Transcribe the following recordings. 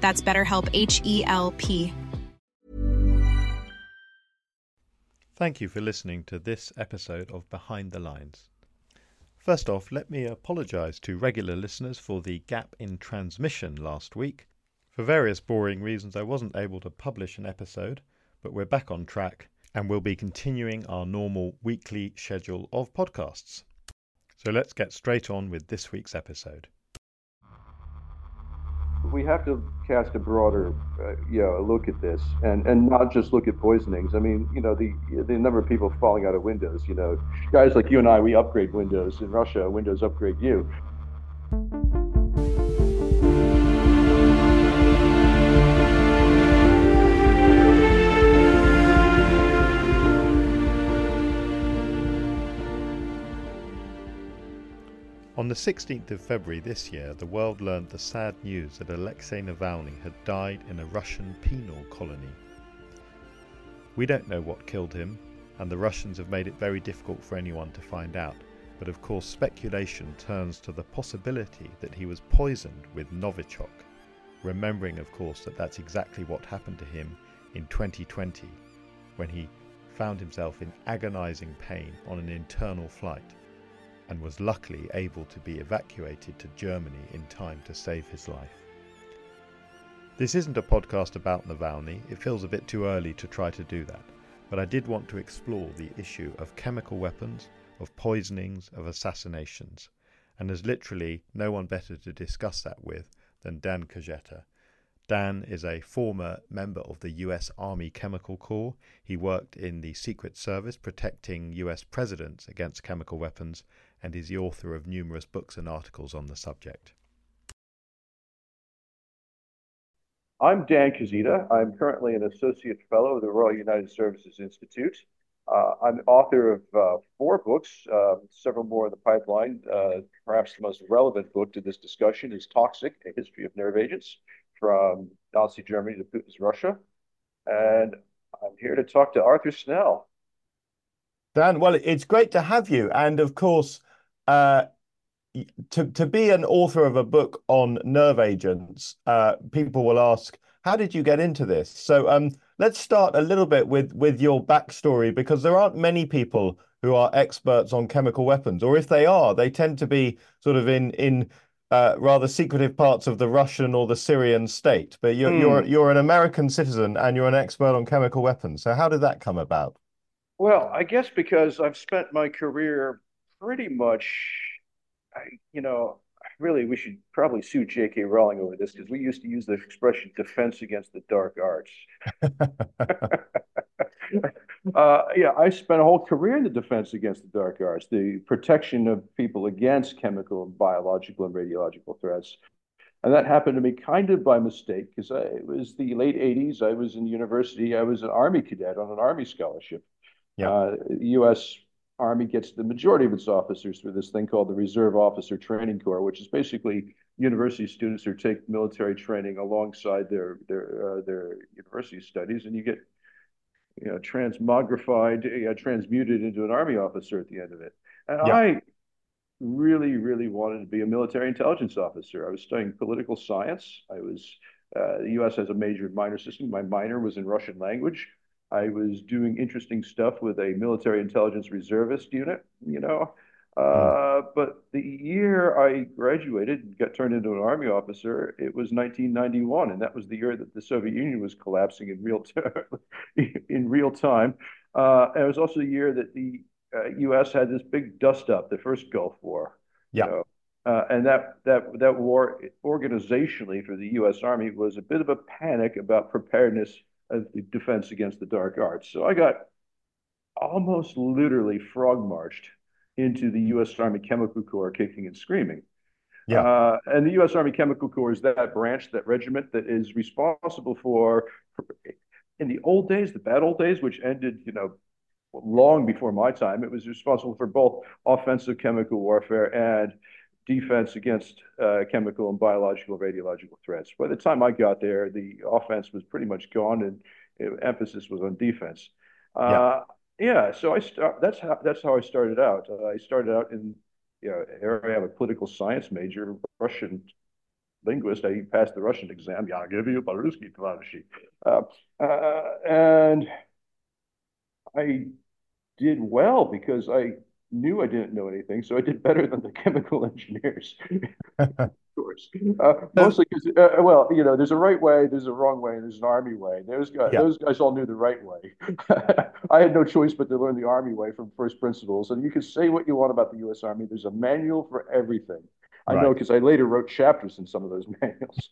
That's BetterHelp H E L P. Thank you for listening to this episode of Behind the Lines. First off, let me apologise to regular listeners for the gap in transmission last week. For various boring reasons, I wasn't able to publish an episode, but we're back on track and we'll be continuing our normal weekly schedule of podcasts. So let's get straight on with this week's episode. We have to cast a broader, uh, you know, look at this, and and not just look at poisonings. I mean, you know, the the number of people falling out of windows. You know, guys like you and I, we upgrade Windows. In Russia, Windows upgrade you. On the 16th of February this year, the world learned the sad news that Alexei Navalny had died in a Russian penal colony. We don't know what killed him, and the Russians have made it very difficult for anyone to find out. But of course, speculation turns to the possibility that he was poisoned with Novichok, remembering, of course, that that's exactly what happened to him in 2020 when he found himself in agonizing pain on an internal flight and was luckily able to be evacuated to Germany in time to save his life. This isn't a podcast about Navalny, it feels a bit too early to try to do that, but I did want to explore the issue of chemical weapons, of poisonings, of assassinations, and there's literally no one better to discuss that with than Dan Kaszeta. Dan is a former member of the US Army Chemical Corps. He worked in the Secret Service protecting US presidents against chemical weapons and is the author of numerous books and articles on the subject. I'm Dan Kaszeta. I'm currently an associate fellow of the Royal United Services Institute. Uh, I'm the author of uh, four books, uh, several more in the pipeline. Uh, perhaps the most relevant book to this discussion is Toxic, A History of Nerve Agents, from Nazi Germany to Putin's Russia. And I'm here to talk to Arthur Snell. Dan, well, it's great to have you. And of course, uh, to to be an author of a book on nerve agents, uh, people will ask, "How did you get into this?" So um, let's start a little bit with with your backstory because there aren't many people who are experts on chemical weapons, or if they are, they tend to be sort of in in uh, rather secretive parts of the Russian or the Syrian state. But you're mm. you're you're an American citizen and you're an expert on chemical weapons. So how did that come about? Well, I guess because I've spent my career pretty much, I, you know, really we should probably sue J.K. Rowling over this because we used to use the expression "defense against the dark arts." uh, yeah, I spent a whole career in the defense against the dark arts, the protection of people against chemical, and biological, and radiological threats. And that happened to me kind of by mistake because it was the late 80s. I was in university. I was an Army cadet on an Army scholarship. Yeah. Uh, U.S. Army gets the majority of its officers through this thing called the Reserve Officer Training Corps, which is basically university students who take military training alongside their their uh, their university studies, and you get you know transmogrified, uh, transmuted into an army officer at the end of it. And yeah. I really, really wanted to be a military intelligence officer. I was studying political science. I was uh, the U.S. has a major minor system. My minor was in Russian language. I was doing interesting stuff with a military intelligence reservist unit, you know. Uh, but the year I graduated and got turned into an army officer, it was 1991, and that was the year that the Soviet Union was collapsing in real in real time. Uh, and it was also the year that the uh, U.S. had this big dust up, the first Gulf War. Yeah. You know? Uh, and that that that war organizationally for the U.S. Army was a bit of a panic about preparedness of the defense against the dark arts. So I got almost literally frog marched into the U.S. Army Chemical Corps, kicking and screaming. Yeah. Uh, and the U.S. Army Chemical Corps is that branch, that regiment that is responsible for, for, in the old days, the bad old days, which ended, you know, long before my time, it was responsible for both offensive chemical warfare and defense against uh, chemical and biological radiological threats. By the time I got there, the offense was pretty much gone, and it, emphasis was on defense. Uh, yeah. yeah. so I start. That's how that's how I started out. Uh, I started out in you know, area. I'm a political science major, Russian linguist. I passed the Russian exam. Yeah, I give you Baruski uh, uh, and I did well because I knew I didn't know anything, so I did better than the chemical engineers. of course, uh, mostly because uh, well, you know, there's a right way, there's a wrong way, and there's an army way. Those guys, yeah. those guys all knew the right way. I had no choice but to learn the army way from first principles. And you can say what you want about the U.S. Army. There's a manual for everything. I right. know because I later wrote chapters in some of those manuals.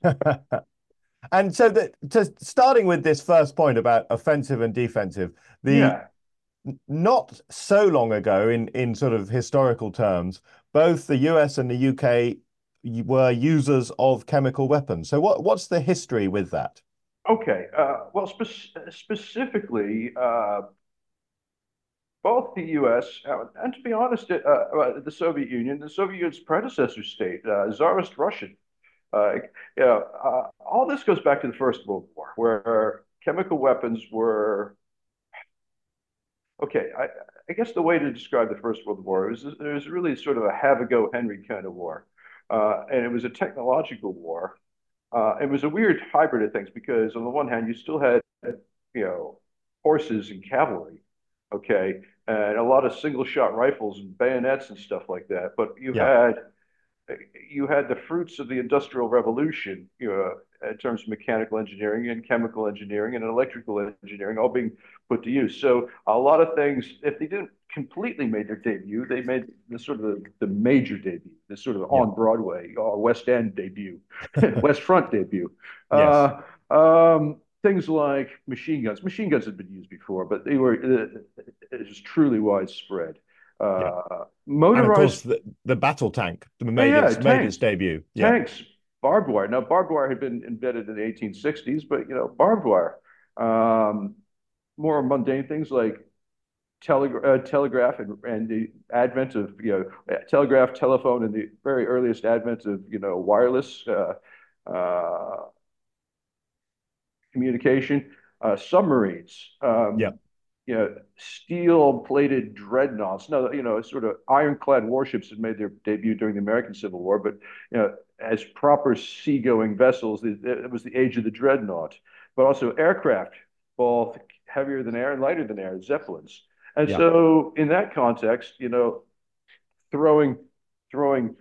and so, the, to, starting with this first point about offensive and defensive, the yeah not so long ago, in, in sort of historical terms, both the US and the UK were users of chemical weapons. So, what, what's the history with that? Okay. Uh, well, spe- specifically, uh, both the U.S. Uh, and, to be honest, uh, uh, the Soviet Union, the Soviet Union's predecessor state, uh, Tsarist Russian, yeah, all this goes back to the First World War, where chemical weapons were okay, I, I, guess the way to describe the First World War was it was really sort of a have a go Henry kind of war, uh, and it was a technological war. Uh, it was a weird hybrid of things because on the one hand you still had you know horses and cavalry, okay, and a lot of single shot rifles and bayonets and stuff like that, but you yeah. had you had the fruits of the industrial revolution you know in terms of mechanical engineering and chemical engineering and electrical engineering all being put to use. So a lot of things, if they didn't completely made their debut, they made the sort of the, the major debut, the sort of yeah. on Broadway, uh, West End debut, West Front debut. Yes. Uh, um, things like machine guns. Machine guns had been used before, but they were uh, it was truly widespread. Uh, yeah. Motorized, and of course, the, the battle tank made, yeah, its, made its debut. Tanks, barbed wire. Now, barbed wire had been embedded in the 1860s, but you know, barbed wire. Um, more mundane things like telegra- uh, telegraph and, and the advent of you know telegraph, telephone, and the very earliest advent of you know wireless uh, uh, communication, uh, submarines. Um, yeah. You know, steel-plated dreadnoughts. No, you know, sort of ironclad warships had made their debut during the American Civil War, but you know, as proper seagoing vessels, it was the age of the dreadnought. But also aircraft, both heavier than air and lighter than air, zeppelins. And yeah. so in that context, you know, throwing throwing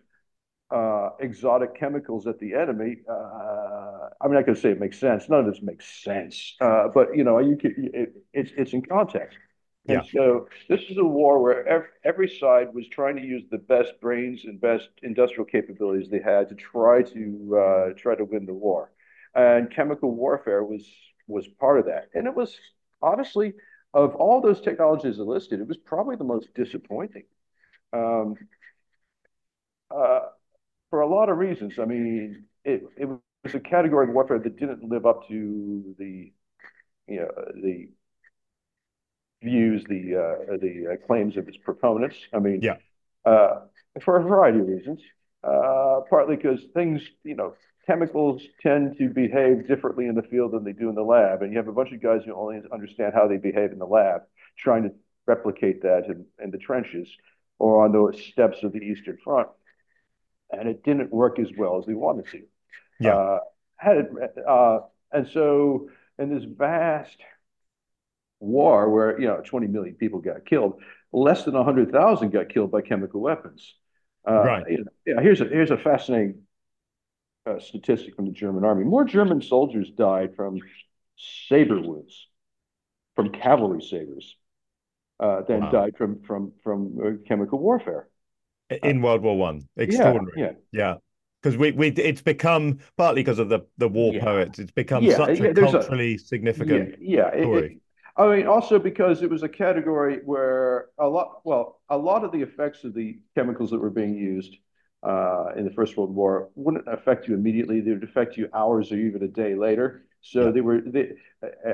uh, exotic chemicals at the enemy. Uh, I'm not going to say it makes sense. None of this makes sense. Uh, but you know, you can, it, it's it's in context. And yeah. so this is a war where every, every side was trying to use the best brains and best industrial capabilities they had to try to uh, try to win the war, and chemical warfare was was part of that. And it was honestly, of all those technologies listed, it was probably the most disappointing. Um, uh, for a lot of reasons. I mean, it, it was a category of warfare that didn't live up to the, you know, the views, the uh, the uh, claims of its proponents. I mean, yeah, uh, for a variety of reasons. Uh, partly because things, you know, chemicals tend to behave differently in the field than they do in the lab. And you have a bunch of guys who only understand how they behave in the lab, trying to replicate that in, in the trenches or on the steppes of the Eastern Front. And it didn't work as well as they wanted to. Yeah. Uh, had it, uh, and so in this vast war where you know 20 million people got killed, less than 100,000 got killed by chemical weapons. Uh, right. You know, yeah. Here's a here's a fascinating uh, statistic from the German army. More German soldiers died from saber wounds, from cavalry sabers, uh, than wow. died from from from uh, chemical warfare in World War One. Extraordinary. Yeah. Yeah. Because we, we it's become partly because of the, the war yeah. poets, it's become such a culturally a, significant yeah, yeah story. It, it, I mean, also because it was a category where a lot, well, a lot of the effects of the chemicals that were being used uh, in the First World War wouldn't affect you immediately. They would affect you hours or even a day later. So yeah. they were they, uh,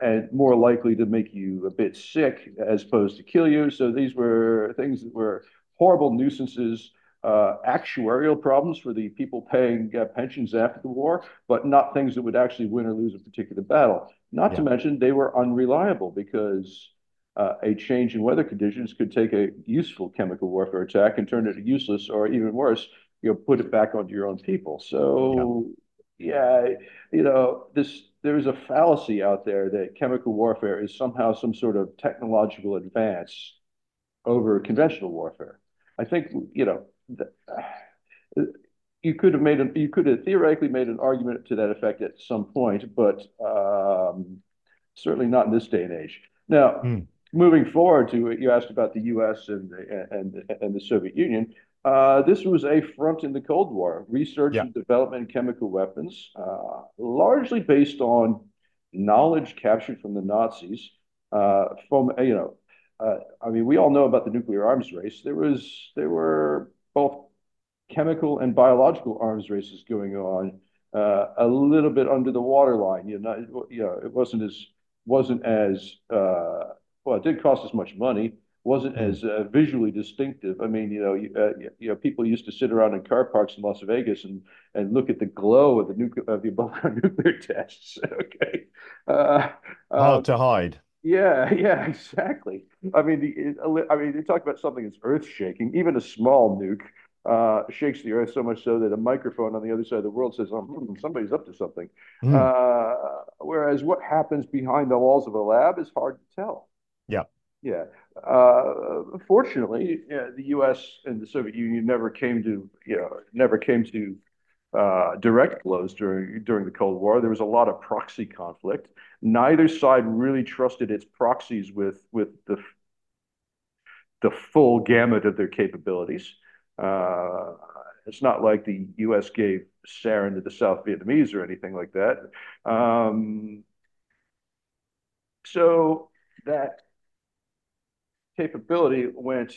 and more likely to make you a bit sick as opposed to kill you. So these were things that were horrible nuisances, uh, actuarial problems for the people paying uh, pensions after the war, but not things that would actually win or lose a particular battle. Not yeah. to mention they were unreliable because uh, a change in weather conditions could take a useful chemical warfare attack and turn it useless, or even worse, you know, put it back onto your own people. So, yeah, yeah you know, this there is a fallacy out there that chemical warfare is somehow some sort of technological advance over conventional warfare. I think you know. The, you could have made an you could have theoretically made an argument to that effect at some point, but um, certainly not in this day and age. Now, mm moving forward to you asked about the U.S. and and and the Soviet Union. Uh, this was a front in the Cold War, research yeah. and development in chemical weapons, uh, largely based on knowledge captured from the Nazis. Uh, from you know, I mean, we all know about the nuclear arms race. There was there were both chemical and biological arms races going on, uh, a little bit under the waterline. You know, you know, it wasn't as wasn't as uh, well, it didn't cost as much money, wasn't mm. as uh, visually distinctive. I mean, you know, you, uh, you know, people used to sit around in car parks in Las Vegas and and look at the glow of the nuclear of the nuclear tests. okay, uh, hard um, to hide. Yeah, yeah, exactly. I mean, the, I mean, they talk about something that's earth shaking. Even a small nuke uh, shakes the earth so much so that a microphone on the other side of the world says, oh, hmm, somebody's up to something. Mm. Uh, whereas what happens behind the walls of a lab is hard to tell. Yeah. Yeah. Uh, fortunately, yeah, the U.S. and the Soviet Union never came to, you know, never came to uh, direct blows during during the Cold War. There was a lot of proxy conflict. Neither side really trusted its proxies with with the the full gamut of their capabilities. Uh, it's not like the U.S. gave sarin to the South Vietnamese or anything like that. Um, so that capability went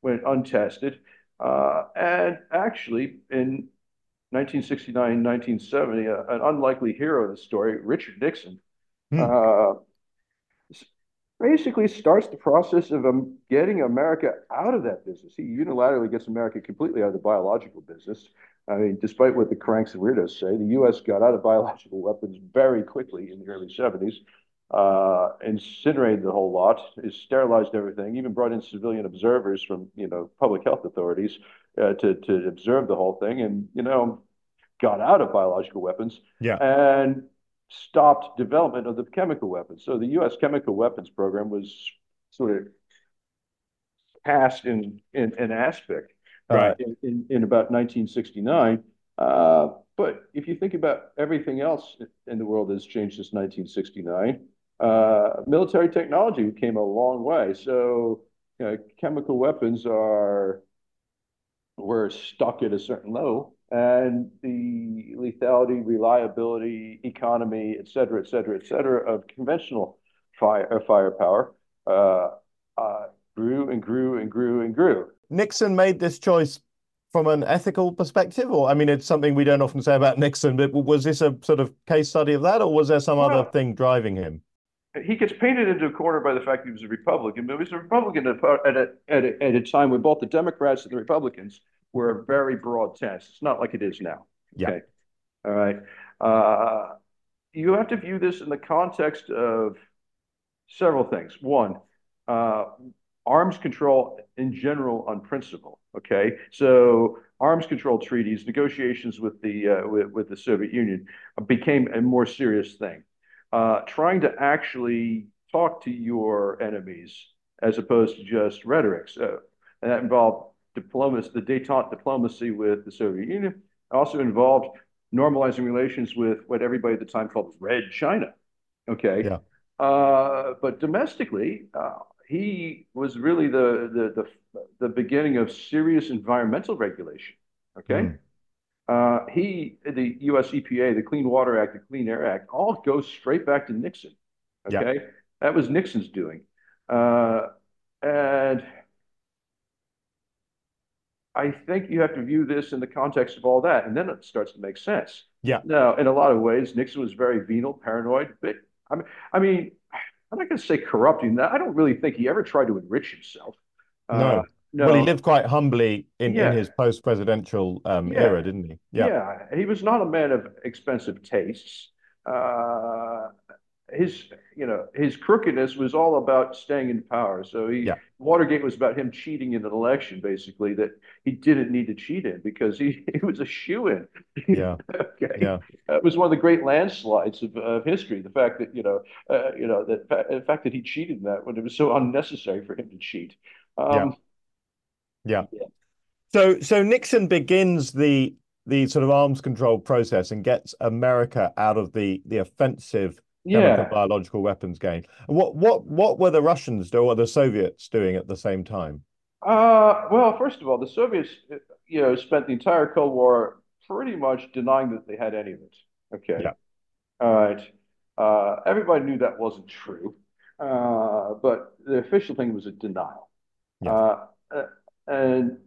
went untested. Uh, and actually, in 1969, 1970, uh, an unlikely hero of the story, Richard Nixon, hmm. uh, basically starts the process of um, getting America out of that business. He unilaterally gets America completely out of the biological business. I mean, despite what the cranks and weirdos say, the U.S. got out of biological weapons very quickly in the early 70s uh, incinerated the whole lot, is sterilized everything, even brought in civilian observers from you know public health authorities uh, to to observe the whole thing, and you know got out of biological weapons, yeah, and stopped development of the chemical weapons. So the U.S. chemical weapons program was sort of passed in in an aspect uh, right. in, in, in about 1969. Uh, but if you think about everything else in the world has changed since 1969, uh, military technology came a long way. So you know, chemical weapons are were stuck at a certain level, and the lethality, reliability, economy, et cetera, et cetera, et cetera, of conventional fire uh, firepower uh, uh, grew and grew and grew and grew. Nixon made this choice from an ethical perspective, or I mean, it's something we don't often say about Nixon, but was this a sort of case study of that, or was there some well, other thing driving him? He gets painted into a corner by the fact he was a Republican, but he was a Republican at a, at a, at a, at a time when both the Democrats and the Republicans were a very broad tense. It's not like it is now. Yeah. Okay. All right. Uh, you have to view this in the context of several things. One, uh, arms control in general on principle. Okay, so arms control treaties, negotiations with the uh, with, with, the Soviet Union became a more serious thing. Uh, trying to actually talk to your enemies as opposed to just rhetoric. So, and that involved diplomacy, the détente diplomacy with the Soviet Union. It also involved normalizing relations with what everybody at the time called Red China. Okay. Yeah. Uh, but domestically, uh, he was really the, the, the, the, beginning of serious environmental regulation. Okay. Mm. Uh, he, the US EPA, the Clean Water Act, the Clean Air Act, all goes straight back to Nixon. Okay. Yeah. That was Nixon's doing. Uh, and I think you have to view this in the context of all that, and then it starts to make sense. Yeah. Now, in a lot of ways, Nixon was very venal, paranoid, but I mean, I mean, I'm not going to say corrupting. that. I don't really think he ever tried to enrich himself. No. Uh, no. Well, he lived quite humbly in, yeah. in his post-presidential um, yeah. era, didn't he? Yeah. Yeah. He was not a man of expensive tastes. Uh, his you know his crookedness was all about staying in power. So he. Watergate was about him cheating in an election, basically that he didn't need to cheat in because he, he was a shoo in. Yeah. okay. Yeah. it was one of the great landslides of, of history. The fact that you know uh, you know that the fact that he cheated in that when it was so unnecessary for him to cheat. Um, yeah. yeah. So so Nixon begins the the sort of arms control process and gets America out of the the offensive chemical biological weapons game. What what what were the Russians doing or the Soviets doing at the same time? Uh, well, first of all, the Soviets, you know, spent the entire Cold War pretty much denying that they had any of it. Okay. Yeah. All right. Uh, everybody knew that wasn't true, uh, but the official thing was a denial. Yeah. And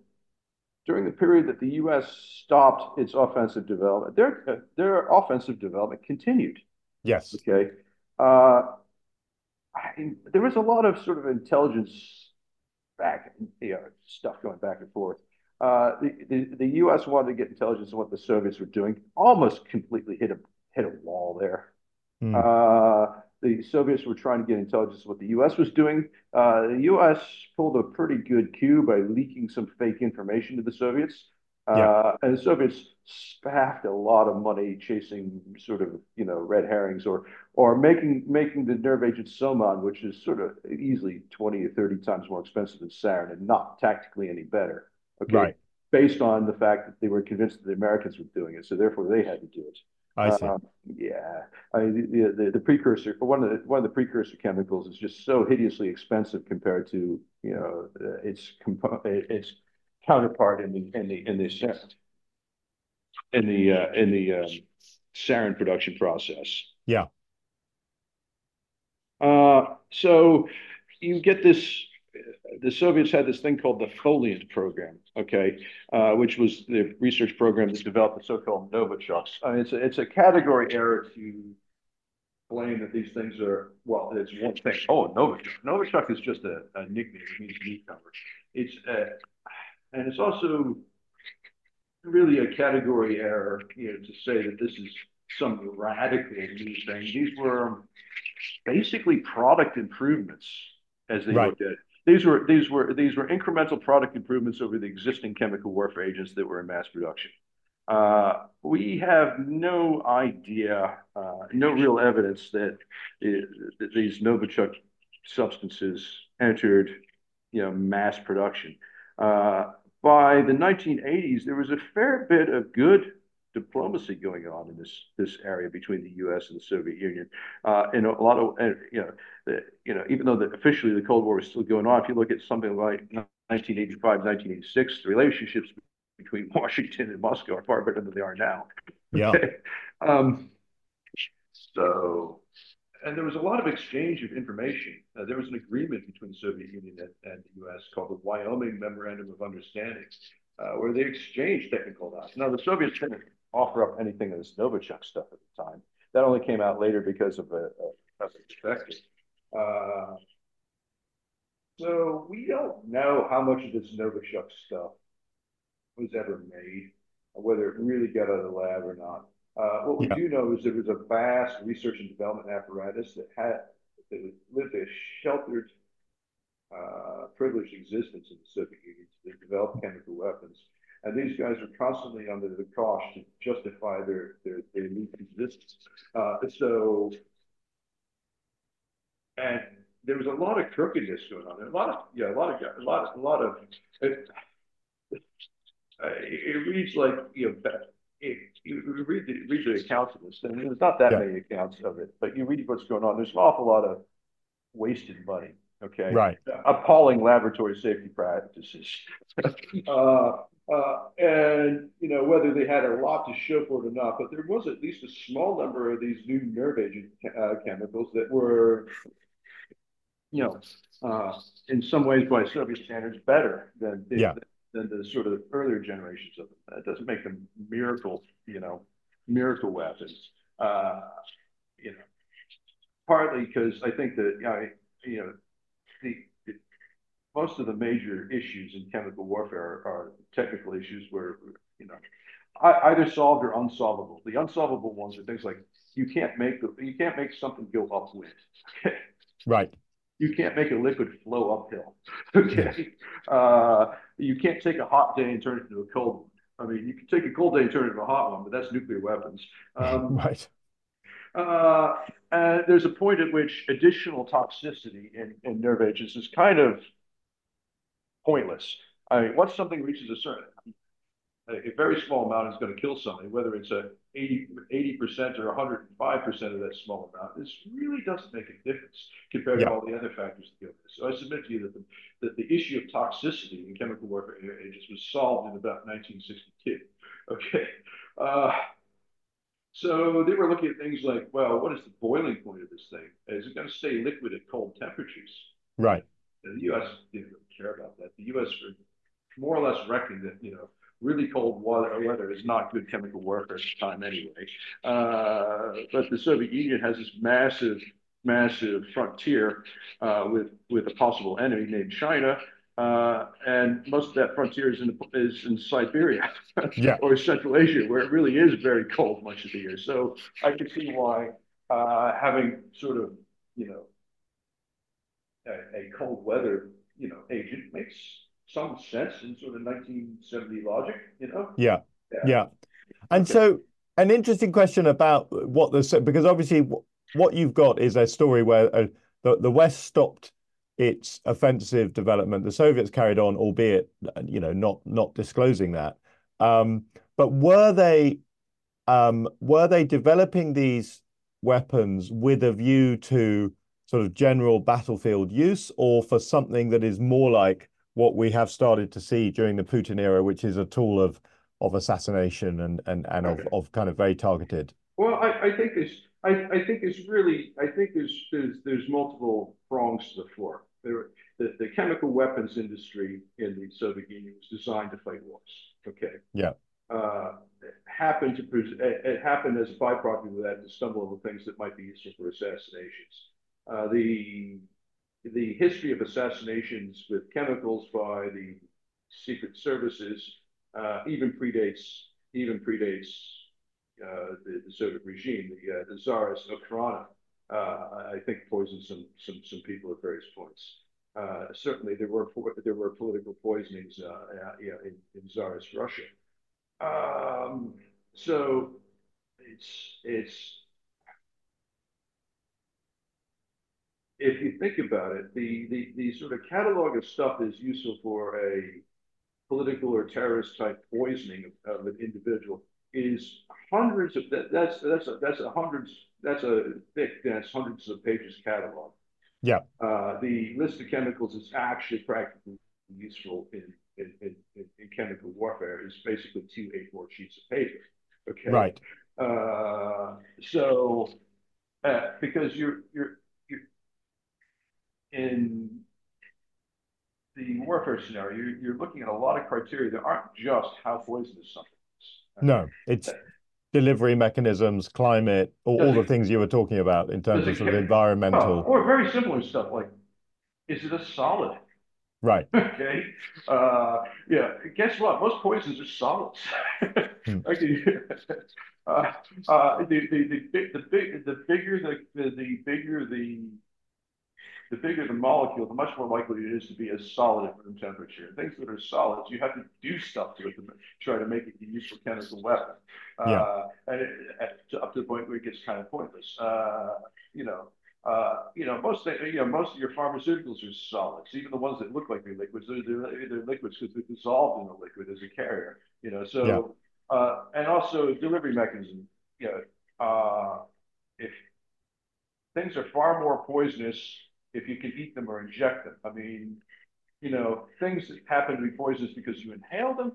during the period that the U.S. stopped its offensive development, their their offensive development continued. Yes. Okay. Uh, I, there was a lot of sort of intelligence back, you know, stuff going back and forth. Uh, the, the, the U.S. wanted to get intelligence on what the Soviets were doing, almost completely hit a hit a wall there. Mm. Uh, the Soviets were trying to get intelligence of what the U.S. was doing. Uh, the U.S. pulled a pretty good cue by leaking some fake information to the Soviets. Yeah. Uh, and the Soviets spaffed a lot of money chasing sort of you know red herrings or or making making the nerve agent Soman, which is sort of easily twenty or thirty times more expensive than sarin and not tactically any better. Okay, right. based on the fact that they were convinced that the Americans were doing it, so therefore they had to do it. I see. Um, yeah, I mean, the, the, the precursor one of the one of the precursor chemicals is just so hideously expensive compared to you know its compo- its counterpart in the in the in the in the uh, in the um, sarin production process. Yeah. Uh, so you get this. The Soviets had this thing called the Foliant program, okay, uh, which was the research program that developed the so-called Novichoks. I mean, it's a, it's a category error to claim that these things are well. It's one thing. Oh, Novichok. Novichok is just a, a nickname. It means newcomer. It's a, and it's also really a category error, you know, to say that this is some radical new thing. These were basically product improvements as they right. looked at it. These were these were these were incremental product improvements over the existing chemical warfare agents that were in mass production. Uh, we have no idea, uh, no real evidence that, it, that these Novichok substances entered, mass production. Uh, by the 1980s, there was a fair bit of good diplomacy going on in this this area between the U.S. and the Soviet Union, uh, and a lot of you know, the, you know, even though the, officially the Cold War was still going on, if you look at something like 1985, 1986, the relationships between Washington and Moscow are far better than they are now. Yeah. um, so and there was a lot of exchange of information. Uh, there was an agreement between the Soviet Union and, and the U.S. called the Wyoming Memorandum of Understanding, uh, where they exchanged technical knowledge. Now, the Soviets didn't offer up anything of this Novichok stuff at the time. That only came out later because of a, a, defective. Uh, so we don't know how much of this Novichok stuff was ever made, whether it really got out of the lab or not. Uh, what we yeah. do know is there was a vast research and development apparatus that had that lived a sheltered, uh, privileged existence in the Soviet Union to develop chemical weapons. And these guys are constantly under the cosh to justify their their, their existence. Uh, so, and there was a lot of crookedness going on. a lot of yeah, a lot of a lot of a lot of it, uh, it reads like you know it, you read the read the accounts of this, and there's not that yeah. many accounts of it, but you read what's going on. There's an awful lot of wasted money. Okay, right. Appalling laboratory safety practices. uh, uh, and you know whether they had a lot to show for it or not, but there was at least a small number of these new nerve agent uh, chemicals that were, you know, uh, in some ways by Soviet standards better than yeah than the sort of earlier generations of them. That doesn't make them miracle, you know, miracle weapons. Uh, you know, partly because I think that you know, you know the, the, most of the major issues in chemical warfare are technical issues where you know either solved or unsolvable. The unsolvable ones are things like you can't make the, you can't make something go upwind. Okay. Right. You can't make a liquid flow uphill. Okay. Uh, you can't take a hot day and turn it into a cold one. I mean, you can take a cold day and turn it into a hot one, but that's nuclear weapons. Um, right. Uh, and there's a point at which additional toxicity in, in nerve agents is kind of pointless. I mean, once something reaches a certain a very small amount is going to kill somebody, whether it's a 80, percent or 105% of that small amount, this really doesn't make a difference compared yeah. to all the other factors that go with this. So I submit to you that the, that the issue of toxicity in chemical warfare agents was solved in about 1962. Okay. Uh, so they were looking at things like, well, what is the boiling point of this thing? Is it going to stay liquid at cold temperatures? Right. The U.S. didn't really care about that. The U.S. more or less reckoned that, you know, really cold water, weather is not good chemical warfare at the time anyway. Uh, but the Soviet Union has this massive, massive frontier uh, with with a possible enemy named China. Uh, and most of that frontier is in is in Siberia yeah. or Central Asia, where it really is very cold much of the year. So I can see why uh, having sort of you know a, a cold weather you know agent makes some sense in sort of 1970 logic, you know? Yeah. Yeah. yeah. And okay. so an interesting question about what the because obviously what you've got is a story where uh, the the West stopped its offensive development. The Soviets carried on, albeit you know not not disclosing that. Um, but were they um, were they developing these weapons with a view to sort of general battlefield use, or for something that is more like what we have started to see during the Putin era, which is a tool of of assassination and and and of, of kind of very targeted. Well, I, I think there's I, I think there's really I think there's there's there's multiple prongs to the fork. There, the, the chemical weapons industry in the Soviet Union was designed to fight wars. Okay. Yeah. Uh, it happened to it happened as a byproduct of that to stumble over things that might be useful for assassinations. Uh, the the history of assassinations with chemicals by the secret services uh, even predates even predates uh, the, the, Soviet regime. The, uh, the Tsarist Okhrana, uh, I think, poisoned some some some people at various points. Uh, certainly, there were there were political poisonings in, in Tsarist Russia. Um, so it's it's if you think about it, the, the, the sort of catalog of stuff is useful for a political or terrorist type poisoning of, of an individual is hundreds of that, that's that's a, that's a hundreds that's a thick dense hundreds of pages catalog. Yeah. Uh, the list of chemicals is actually practically useful in in, in, in chemical warfare is basically two A4 sheets of paper. Okay. Right. Uh, so uh, because you're you're in the warfare scenario, you're, you're looking at a lot of criteria that aren't just how poisonous something is. No, it's delivery mechanisms, climate, all, all the things you were talking about in terms of sort of environmental. or very similar stuff like, is it a solid? Right. Okay. Uh, yeah. Guess what? Most poisons are solids. Hmm. Okay. Uh, uh, the the the the big the bigger the the, the bigger the the bigger the molecule, the much more likely it is to be a solid at room temperature. Things that are solids, you have to do stuff to it to try to make it a useful chemical weapon. Yeah. Uh, and it, at, up to the point where it gets kind of pointless. Uh, you know, uh, you know, most you know most of your pharmaceuticals are solids, even the ones that look like they're liquids. They're, they're, they're liquids because they're dissolved in the liquid as a carrier. You know, so Yeah. uh, and also delivery mechanism. You know, uh, if things are far more poisonous if you can eat them or inject them. I mean, you know, things that happen to be poisonous because you inhale them.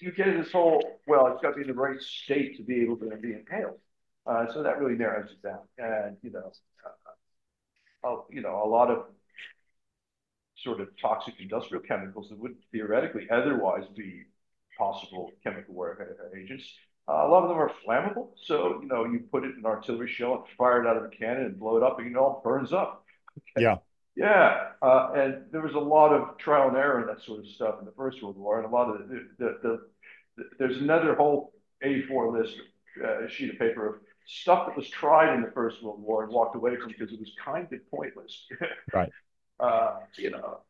You get this whole well, it's got to be in the right state to be able to be inhaled. Uh, so that really narrows it down. And you know, uh, uh, you know, a lot of sort of toxic industrial chemicals that would theoretically otherwise be possible chemical warfare agents. Uh, a lot of them are flammable. So, you know, you put it in an artillery shell and fire it out of a cannon and blow it up and it all burns up. Yeah. Yeah. Uh, and there was a lot of trial and error and that sort of stuff in the First World War. And a lot of the, the, the, the there's another whole A4 list, uh, sheet of paper of stuff that was tried in the First World War and walked away from because it was kind of pointless. Right. Uh, you know,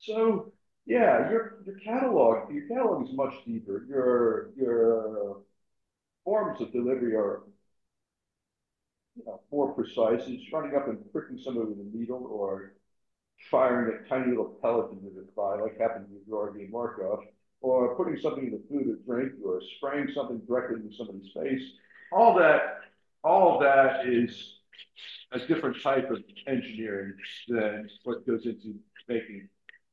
so yeah, your your catalog your catalog is much deeper. Your your forms of delivery are you know more precise. It's running up and pricking somebody with a needle or firing a tiny little pellet into the thigh, like happened with Georgi Markov, or putting something in the food or drink, or spraying something directly into somebody's face. All that, all of that is a different type of engineering than what goes into making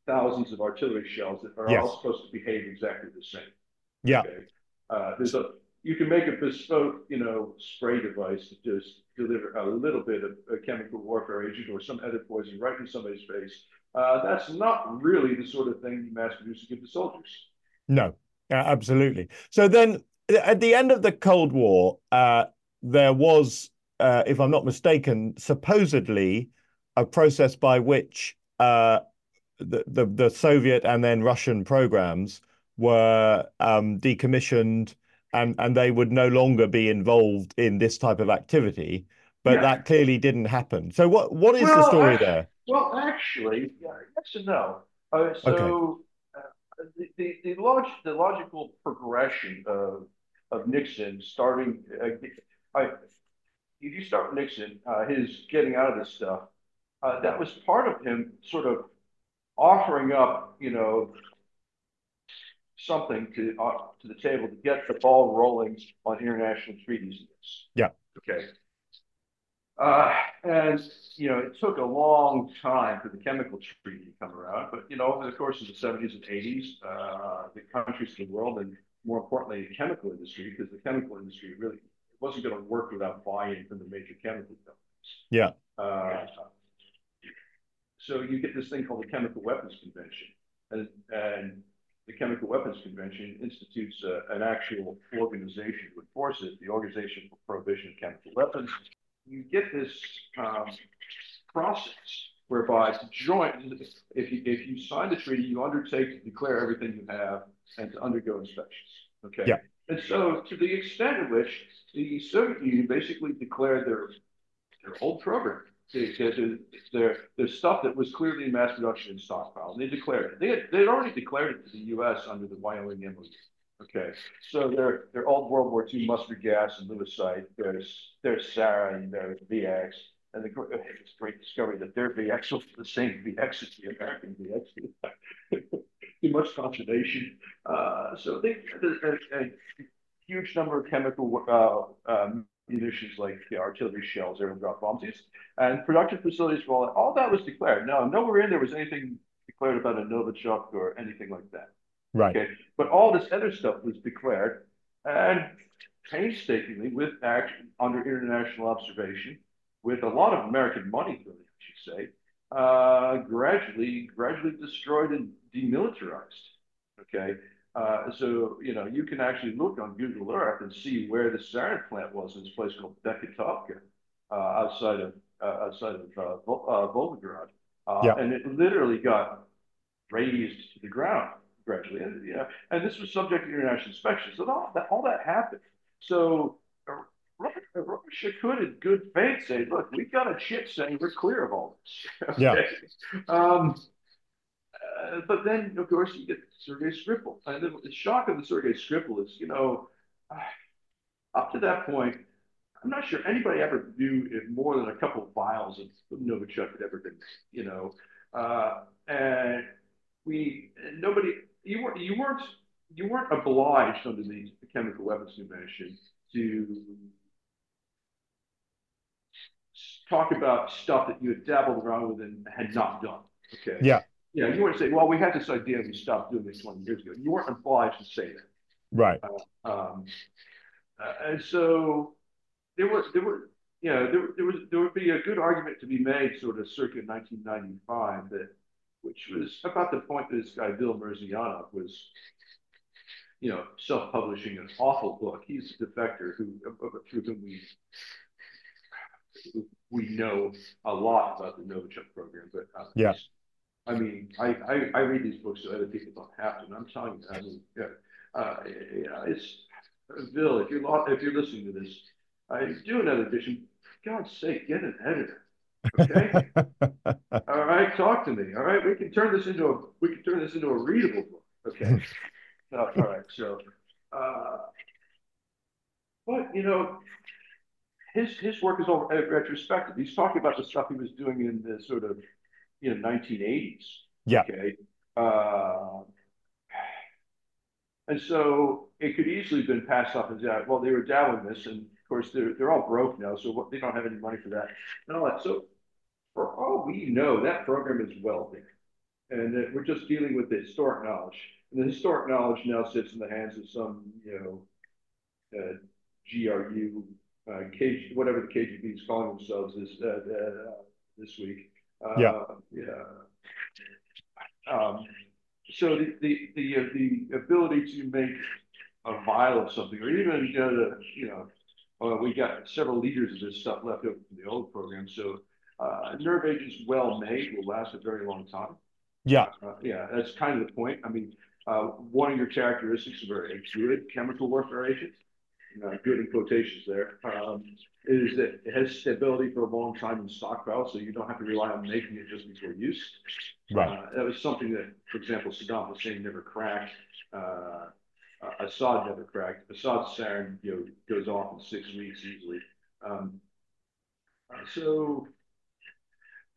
thousands of artillery shells that are Yes. all supposed to behave exactly the same. Yeah. Okay. Uh, there's a you can make a bespoke, you know, spray device to just deliver a little bit of a chemical warfare agent or some other poison right in somebody's face. Uh, that's not really the sort of thing you mass produce to give to soldiers. No, absolutely. So then, at the end of the Cold War, uh, there was, uh, if I'm not mistaken, supposedly a process by which uh, the, the the Soviet and then Russian programs were um, decommissioned, and and they would no longer be involved in this type of activity. But Yeah. that clearly didn't happen. So what what is the story I- there? Well, actually, yeah, yes and no. Uh, so uh, the, the, the, log the logical progression of, of Nixon starting, uh, I, if you start with Nixon, uh, his getting out of this stuff, uh, that was part of him sort of offering up, you know, something to uh, to the table to get the ball rolling on international treaties. Yeah. Okay. Uh, and you know, it took a long time for the chemical treaty to come around, but you know, over the course of the 70s and 80s, uh, the countries of the world, and more importantly, the chemical industry, because the chemical industry really wasn't going to work without buy-in from the major chemical companies. Yeah. Uh, so you get this thing called the Chemical Weapons Convention, and, and the Chemical Weapons Convention institutes uh, an actual organization to enforce it, the Organization for Prohibition of Chemical Weapons. You get this um, process whereby to join, if you if you sign the treaty, you undertake to declare everything you have and to undergo inspections. Okay. Yeah. And so, to the extent of which the Soviet Union basically declared their their old program, their, their, their stuff that was clearly in mass production and stockpile, and they declared it. They had, they had already declared it to the U.S. under the Wyoming MOU. Okay, so their old World War II mustard gas and lewisite, there's there's sarin, there's VX, and the it's great discovery that their VX was the same VX as the American VX. Too much conservation. Uh, so they a, a huge number of chemical uh, um, munitions like the artillery shells, air and drop bombs, and production facilities for all that. All that was declared. Now, nowhere in there was anything declared about a Novichok or anything like that. Right. Okay, but all this other stuff was declared and painstakingly with action under international observation, with a lot of American money, really, I should say, uh, gradually, gradually destroyed and demilitarized. Okay, uh, so you know you can actually look on Google Earth and see where the sarin plant was in this place called Beketovka, uh, outside of uh, outside of uh, Vol- uh, Volgograd, uh, Yeah. and it literally got razed to the ground gradually. And, yeah, and this was subject to international inspection. So all that, all that happened. So uh, Russia could, in good faith, say, look, we've got a chip saying we're clear of all this. okay? Yeah. Um, uh, but then, of course, you get Sergei Skripal. And the, the shock of the Sergei Skripal is, you know, up to that point, I'm not sure anybody ever knew more than a couple of vials of Novichok had ever been, you know, uh, and we nobody you weren't you weren't you weren't obliged under the chemical weapons convention to talk about stuff that you had dabbled around with and had not done. Okay. Yeah. Yeah. You weren't saying, well, we had this idea and we stopped doing this 20 years ago. You weren't obliged to say that. Right. Uh, um, uh, and so there was there were you know there, there was there would be a good argument to be made sort of circa 1995 that which was about the point that this guy Bill Murzianov was you know self-publishing an awful book. He's a defector who through whom we we know a lot about the Novichok program, but uh, yeah. I mean, I, I, I read these books so other people don't have to. And I'm telling you, I mean, yeah, uh, yeah, it's Bill. If you're if you're listening to this, I do another edition. For God's sake, get an editor. Okay. all right, talk to me. All right, we can turn this into a we can turn this into a readable book. Okay. uh, all right. So, uh, but you know, his his work is all retrospective. He's talking about the stuff he was doing in the sort of you know 1980s. Yeah. Okay. Uh, and so it could easily have been passed off as that. Well, they were dabbling this, and of course they're they're all broke now, so what, they don't have any money for that and all that. So for all we know, that program is welding, and that we're just dealing with the historic knowledge. And the historic knowledge now sits in the hands of some, you know, uh, GRU, uh, KG, whatever the KGB is calling themselves this uh, uh, this week. Uh, yeah. Yeah. Um, so the the the, uh, the ability to make a vial of something, or even you know, the, you know, uh, we got several liters of this stuff left over from the old program. So uh, nerve agents, well made, will last a very long time. Yeah, uh, yeah, that's kind of the point. I mean, uh, one of your characteristics of a good chemical warfare agent, uh, good in quotations there, um, is that it has stability for a long time in stockpile, so you don't have to rely on making it just before use. Right. Uh, that was something that, for example, Saddam Hussein never cracked. Uh, Assad never cracked. Assad's sarin you know, goes off in six weeks easily. Um, so,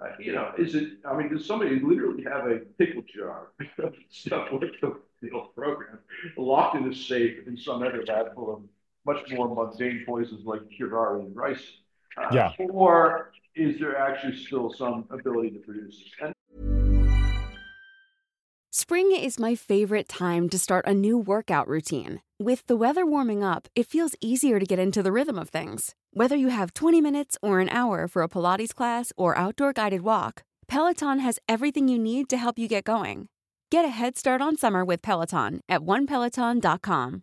uh, you know, is it? I mean, does somebody literally have a pickle jar of stuff with the, the old program locked in a safe in some other lab full of much more mundane poisons like curare and rice? Uh, yeah. Or is there actually still some ability to produce? And Spring is my favorite time to start a new workout routine. With the weather warming up, it feels easier to get into the rhythm of things. Whether you have 20 minutes or an hour for a Pilates class or outdoor guided walk, Peloton has everything you need to help you get going. Get a head start on summer with Peloton at onepeloton.com.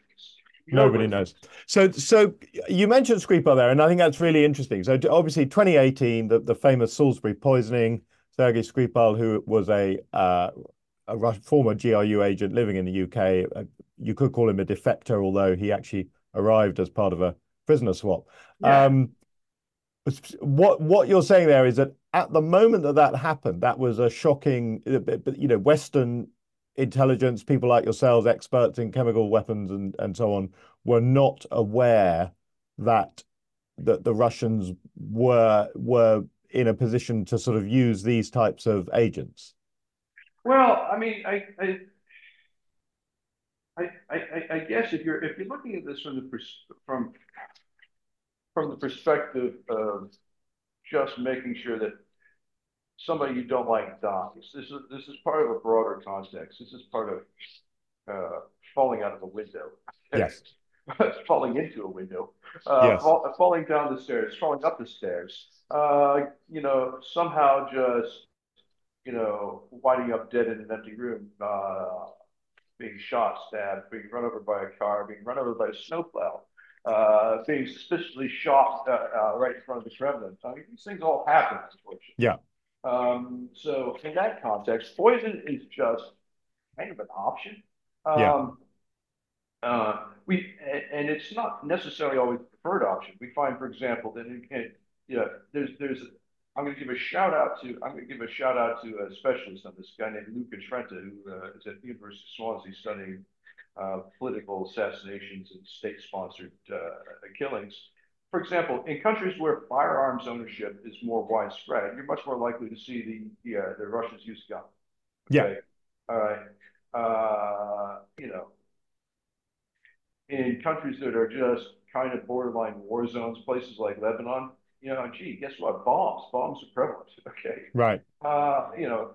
Nobody knows. So, so you mentioned Skripal there, and I think that's really interesting. So, obviously, 2018, the, the famous Salisbury poisoning. Sergei Skripal, who was a uh, a Russian, former GRU agent living in the UK, uh, you could call him a defector, although he actually arrived as part of a prisoner swap. Yeah. Um, what what you're saying there is that at the moment that that happened, that was a shocking, uh, you know, Western intelligence, people like yourselves, experts in chemical weapons and, and so on, were not aware that that the Russians were were in a position to sort of use these types of agents? Well, I mean, I, I, I, I, I guess if you're if you're looking at this from the from from the perspective of just making sure that somebody you don't like dies. This is this is part of a broader context. This is part of uh, falling out of a window. Yes. falling into a window. Uh, Yes. fall, falling down the stairs, falling up the stairs. Uh, you know, somehow just you know winding up dead in an empty room. Uh, being shot, stabbed, being run over by a car, being run over by a snowplow, uh, being suspiciously shot uh, uh, right in front of the Kremlin. I mean, these things all happen, unfortunately. Yeah. Um, so in that context, poison is just kind of an option. Um, Yeah. uh, we and, it's not necessarily always the preferred option. We find, for example, that in, in, yeah, there's there's I'm going to give a shout out to I'm going to give a shout out to a specialist on this guy named Luca Trenta, who uh, is at the University of Swansea studying uh, political assassinations and state-sponsored uh, killings. For example, in countries where firearms ownership is more widespread, you're much more likely to see the the, uh, the Russians use gun. Yeah. Okay? All right. Uh, you know, in countries that are just kind of borderline war zones, places like Lebanon, you know, gee, guess what? Bombs, bombs are prevalent. Okay. Right. Uh, you know,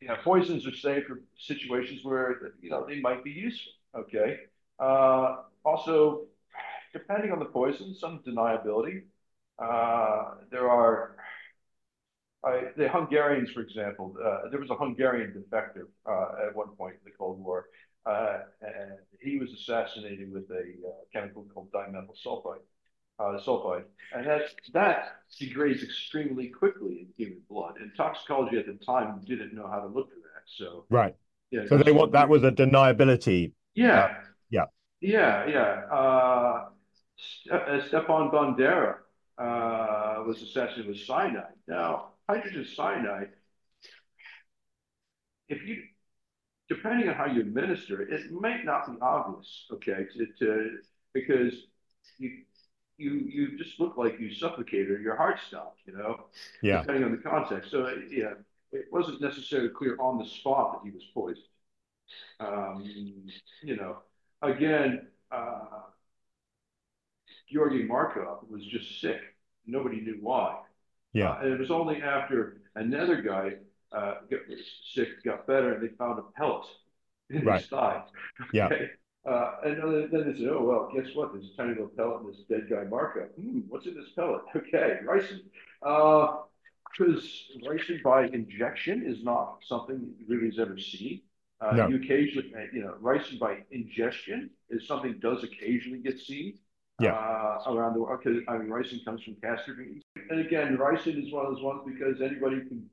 you know, poisons are safe for situations where you know they might be useful. Okay. Uh, also, depending on the poison, some deniability. Uh, there are I, the Hungarians, for example. Uh, there was a Hungarian defector uh, at one point in the Cold War, uh, and he was assassinated with a uh, chemical called dimethyl sulfide. Uh, sulfide, and that that degrades extremely quickly in human blood. And toxicology at the time didn't know how to look for that. So Right. yeah, So they want that was a deniability. yeah, yeah. yeah, yeah. Uh, Uh, Stepan Bandera uh, was assassinated with cyanide. Now, hydrogen cyanide, if you, depending on how you administer it, it might not be obvious, okay, to, to because you you you just look like you suffocated or your heart stopped, you know, Yeah. depending on the context. So yeah, it wasn't necessarily clear on the spot that he was poisoned. Um, you know, again, uh, Georgy Markov was just sick. Nobody knew why. Yeah. Uh, and it was only after another guy uh, got sick, got better, and they found a pellet in Right. his thigh. Yeah. Okay? Uh, and then, they said, oh, well, guess what? There's a tiny little pellet in this dead guy Markov. Hmm, what's in this pellet? Okay, ricin. Uh, because ricin by injection is not something has ever seen. Uh, No. You occasionally, uh, you know, ricin by ingestion is something does occasionally get seen Yeah. uh, around the world. Because I mean, ricin comes from castor beans, and again, ricin is one of those ones because anybody can,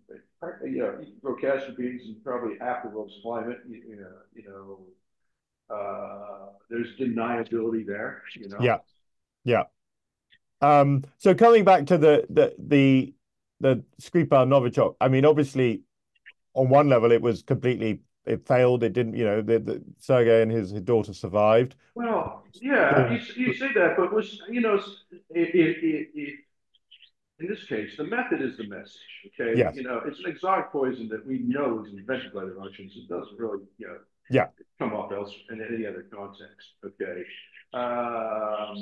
you know, you can grow castor beans in probably half the world's climate. You, you know, you know, uh, there's deniability there. You know. Yeah. Yeah. Um, so coming back to the the the the Skripal Novichok, I mean, obviously, on one level, it was completely it failed. It didn't, you know, the, the Sergei and his, his daughter survived. Well, yeah, you, you say that, but was you know, it, it, it, in this case, the method is the message. Okay, Yes. you know, it's an exotic poison that we know was invented by the Russians. It doesn't really, you know, Yeah. come up else in any other context. Okay, um,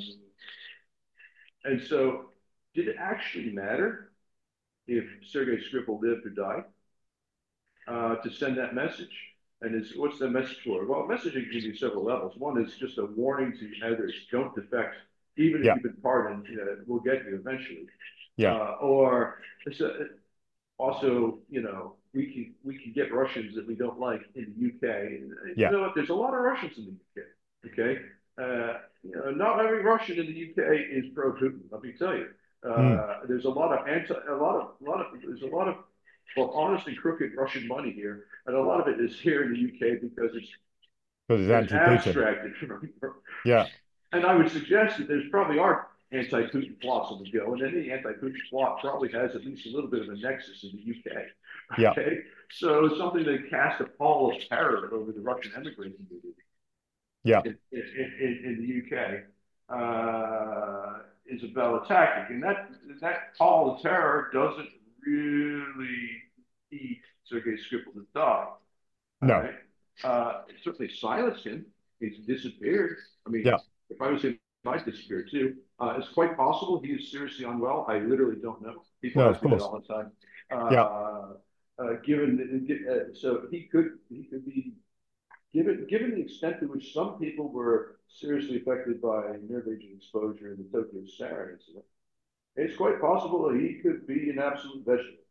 and so did it actually matter if Sergei Skripal lived or died uh, to send that message? And is what's the message for? Well, messaging can be several levels. One is just a warning to others: don't defect, even if Yeah. you've been pardoned. You know, we'll get you eventually. Yeah. Uh, or it's a, also, you know, we can we can get Russians that we don't like in the UK. And, Yeah. You know what? There's a lot of Russians in the UK. Okay. Uh, you know, not every Russian in the UK is pro Putin. Let me tell you. Uh, There's a lot of anti, a lot of, a lot of, there's a lot of, well, honestly, crooked Russian money here, and a lot of it is here in the UK because it's, Because it's it's abstracted. Yeah. And I would suggest that there's probably are anti-Putin plots on the go, and any anti-Putin plot probably has at least a little bit of a nexus in the UK. Yeah. Okay, so something that cast a pall of terror over the Russian emigrant community. Yeah. In, in, in, in the UK, uh, is a valid tactic, and that that pall of terror doesn't really eat Sergei Skripal to die. No. Right? Uh, it certainly silenced him. He's disappeared. I mean, Yeah. if I was in might disappear too. Uh, it's quite possible he is seriously unwell. I literally don't know. People No, ask me that all the time. Yeah. Uh, uh, given, uh, so he could, he could be, given, given the extent to which some people were seriously affected by nerve agent exposure in the Tokyo sarin incident, it's quite possible that he could be an absolute vegetable.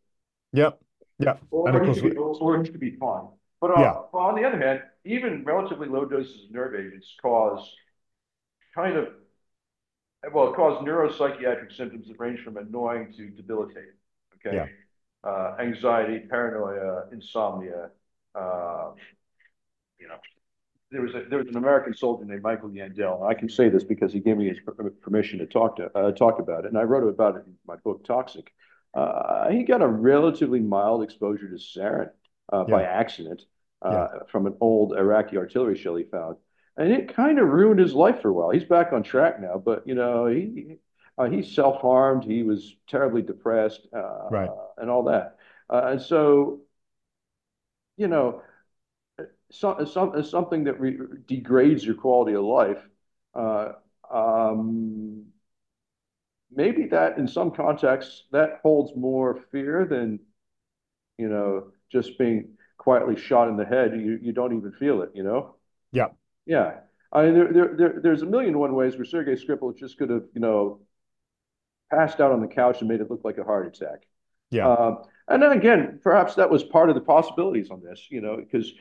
Yep. Yeah. Or, And course, could be, or he could be fine. But uh, Yeah. on the other hand, even relatively low doses of nerve agents cause kind of, well, cause neuropsychiatric symptoms that range from annoying to debilitating. Okay. Yeah. Uh, anxiety, paranoia, insomnia. Uh, you know, there was a, there was an American soldier named Michael Yandel. and I can say this because he gave me his per- permission to talk to uh, talk about it, and I wrote about it in my book Toxic. Uh, he got a relatively mild exposure to sarin uh, by accident uh, from an old Iraqi artillery shell he found, and it kind of ruined his life for a while. He's back on track now, but you know he uh, he self harmed. He was terribly depressed, uh, Right. and all that, uh, and so you know so, some, something that re degrades your quality of life, uh, um, maybe that in some contexts that holds more fear than, you know, just being quietly shot in the head. You you don't even feel it, you know? Yeah. Yeah. I mean, there, there, there, there's a million and one ways where Sergei Skripal just could have, you know, passed out on the couch and made it look like a heart attack. Yeah. Um, and then again, perhaps that was part of the possibilities on this, you know, because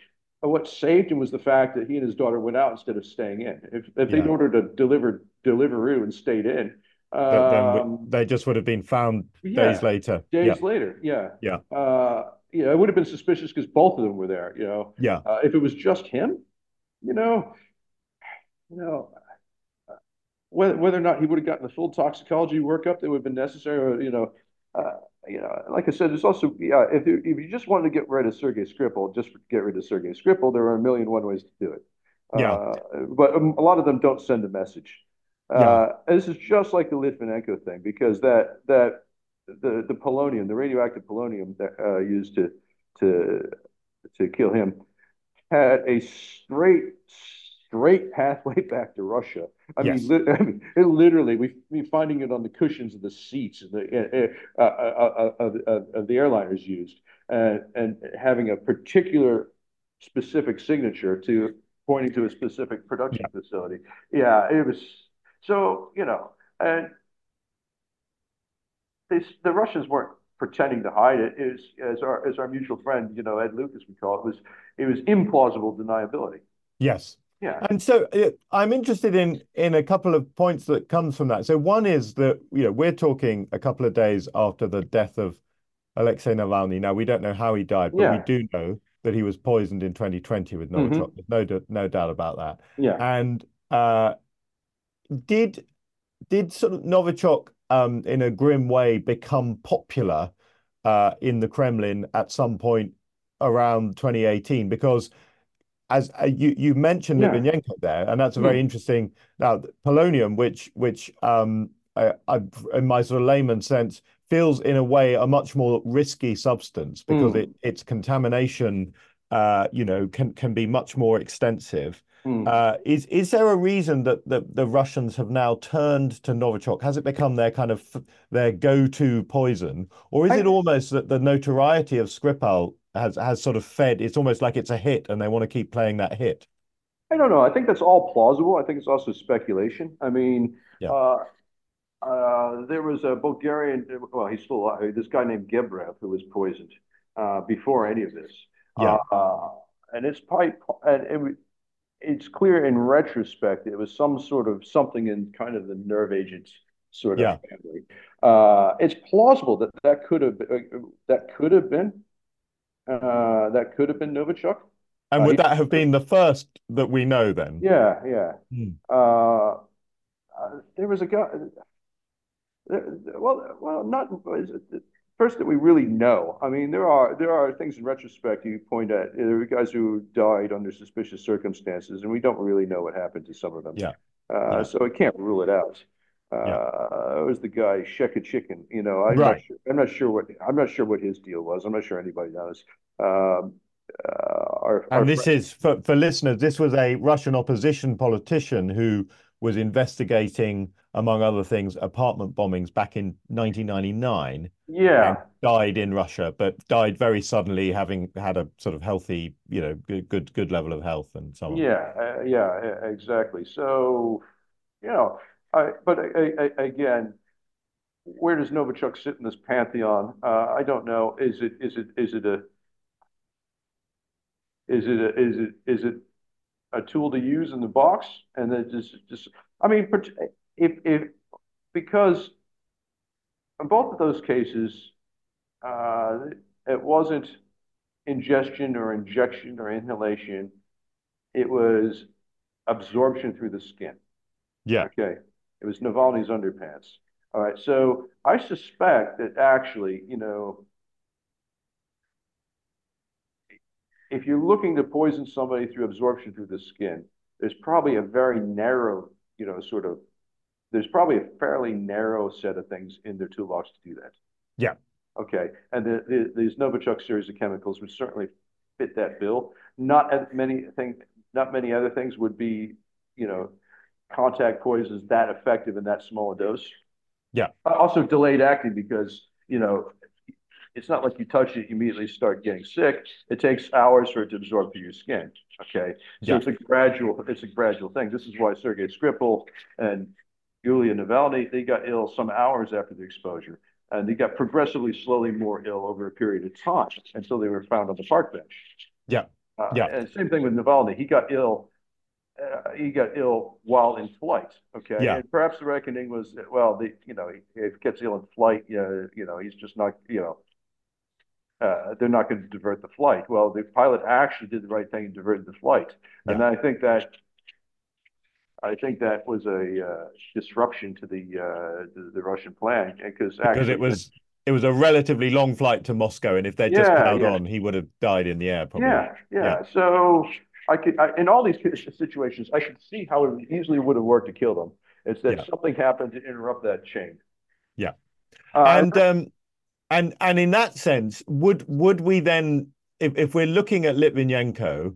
what saved him was the fact that he and his daughter went out instead of staying in. If, if they'd ordered a delivered Deliveroo and stayed in, um, they just would have been found yeah, days later. days Yeah. later, yeah, Yeah. uh, yeah, it would have been suspicious because both of them were there, you know. Yeah. Uh, if it was just him, you know, you know, whether whether or not he would have gotten the full toxicology workup that would have been necessary, or you know, uh, you know, like I said, there's also yeah, if you, if you just wanted to get rid of Sergei Skripal, just get rid of Sergei Skripal, there are a million one ways to do it. Yeah. Uh, but um, a lot of them don't send a message. Uh, this is just like the Litvinenko thing because that that the the polonium, the radioactive polonium that uh, used to to to kill him, had a straight straight pathway back to Russia. I Yes. mean, li- I mean, it literally we we finding it on the cushions of the seats of the uh, uh, uh, uh, of, the airliners used, and and having a particular specific signature to pointing to a specific production facility. Yeah, it was so you know, and they, the Russians weren't pretending to hide it. It as our as our mutual friend, you know, Ed Lucas, we call it, was it was implausible deniability. Yes. Yeah. And so uh, I'm interested in in a couple of points that comes from that. So one is that you know we're talking a couple of days after the death of Alexei Navalny. Now we don't know how he died, but we do know that he was poisoned in 2020 with. Novichok. There's no no doubt about that. Yeah. And uh, did did sort of Novichok um, in a grim way become popular uh, in the Kremlin at some point around 2018? Because as uh, you you mentioned Yeah. Litvinenko there, and that's a very Hmm. interesting. Now, polonium, which which um, I, I, in my sort of layman sense, feels in a way a much more risky substance because Hmm. it its contamination, uh, you know, can can be much more extensive. Hmm. Uh, is is there a reason that the, the Russians have now turned to Novichok? Has it become their kind of f- their go-to poison, or is I- it almost that the notoriety of Skripal has has sort of fed? It's almost like it's a hit, and they want to keep playing that hit. I don't know. I think that's all plausible. I think it's also speculation. I mean, Yeah. uh, uh, there was a Bulgarian, well, he's still alive, this guy named Gebrev who was poisoned uh, before any of this. Yeah. Uh, and it's probably, and it, it's clear in retrospect it was some sort of something in kind of the nerve agents sort of Yeah. family. Uh, it's plausible that that could have been, that could have been uh, that could have been Novichok. And Uh, would that have been the first that we know then? Yeah, yeah. Hmm. Uh, uh, there was a guy. there- well, well, not first that we really know. I mean, there are there are things in retrospect you point at. There were guys who died under suspicious circumstances, and we don't really know what happened to some of them. Yeah. Uh, Yeah. so I can't rule it out. Yeah. Uh, it was the guy Sheka Chicken. You know, I'm not sure. I'm not sure what I'm not sure what his deal was. I'm not sure anybody knows. Um, uh, our, our And this friend- is for for listeners. This was a Russian opposition politician who was investigating, among other things, apartment bombings back in 1999. Yeah. died in Russia, but died very suddenly, having had a sort of healthy, you know, good good, good level of health and so on. Yeah, uh, yeah, exactly. So, you know, but again, where does Novichok sit in this pantheon? Uh, I don't know. Is it is it is it a is it a, is it is it a tool to use in the box? And then just just I mean, if if because in both of those cases, uh, it wasn't ingestion or injection or inhalation. It was absorption through the skin. Yeah. Okay. It was Navalny's underpants. All right. So I suspect that actually, you know, if you're looking to poison somebody through absorption through the skin, there's probably a very narrow, you know, sort of, there's probably a fairly narrow set of things in their toolbox to do that. Yeah. Okay. And the, the, these Novichok series of chemicals would certainly fit that bill. Not as many things, not many other things would be, you know, contact poisons that effective in that small a dose. Yeah. Also delayed acting because, you know, it's not like you touch it, you immediately start getting sick. It takes hours for it to absorb through your skin. Okay. So Yeah. it's a gradual, it's a gradual thing. This is why Sergei Skripal and Yulia Navalny, they got ill some hours after the exposure. And they got progressively, slowly more ill over a period of time until they were found on the park bench. Yeah. Uh, Yeah. And same thing with Navalny. He got ill. Uh, he got ill while in flight. Okay. Yeah. And perhaps the reckoning was well, the you know, he, if he gets ill in flight, you know, you know, he's just not, you know, uh, they're not going to divert the flight. Well, the pilot actually did the right thing and diverted the flight. And I think that I think that was a uh, disruption to the, uh, the the Russian plan because Because it was it was a relatively long flight to Moscow, and if they'd just Yeah, plowed yeah. on, he would have died in the air, probably. Yeah, yeah. Yeah. So I could, I, in all these situations, I could see how it easily would have worked to kill them. It's that Yeah. something happened to interrupt that chain. Yeah. Uh, and um and and in that sense would would we then if, if we're looking at Litvinenko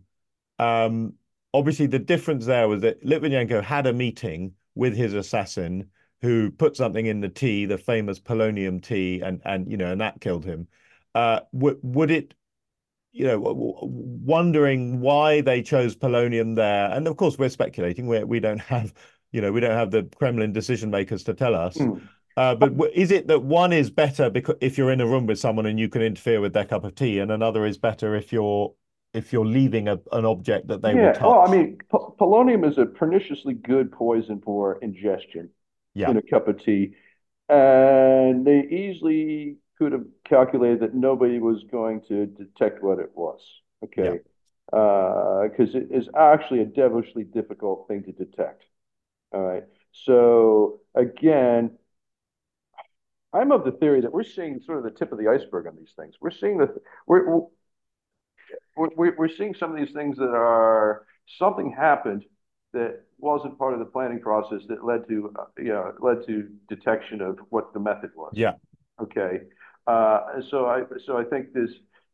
um obviously the difference there was that Litvinenko had a meeting with his assassin who put something in the tea the famous polonium tea and and you know and that killed him uh would would it you know wondering why they chose polonium there and of course we're speculating we we don't have you know we don't have the Kremlin decision makers to tell us Hmm. uh, but w- is it that one is better because if you're in a room with someone and you can interfere with their cup of tea, and another is better if you're if you're leaving a, an object that they will yeah, touch? well, I mean, po- polonium is a perniciously good poison for ingestion Yeah. in a cup of tea. And they easily could have calculated that nobody was going to detect what it was. Okay. Because it is actually a devilishly difficult thing to detect. All right. So again, I'm of the theory that we're seeing sort of the tip of the iceberg on these things. We're seeing the we're we're, we're, we're seeing some of these things that are something happened that wasn't part of the planning process that led to uh, you know led to detection of what the method was. Yeah. Okay. Uh, so I so I think this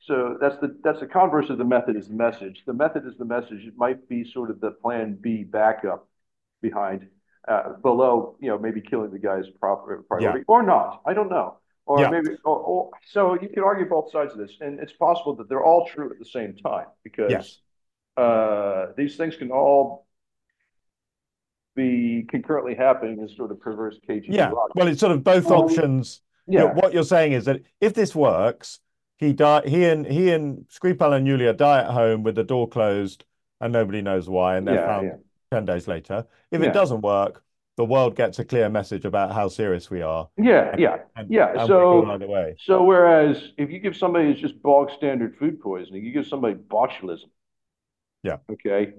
so that's the that's the converse of the method is the message. The method is the message. It might be sort of the plan B backup behind uh, below, you know, maybe killing the guy's proper priority or not. I don't know. Or Yeah. maybe or, or so you can argue both sides of this, and it's possible that they're all true at the same time because Yes. uh, these things can all be concurrently happening as sort of perverse KGB Yeah. logic. Well, it's sort of both Um, options. Yeah. You're- what you're saying is that if this works, he die he and he and Skripal and Yulia die at home with the door closed and nobody knows why, and they're Yeah, found yeah. 10 days later. If it doesn't work, the world gets a clear message about how serious we are. Yeah, yeah, And, yeah. and So go either way. So whereas if you give somebody it's just bog standard food poisoning, you give somebody botulism. Yeah. Okay.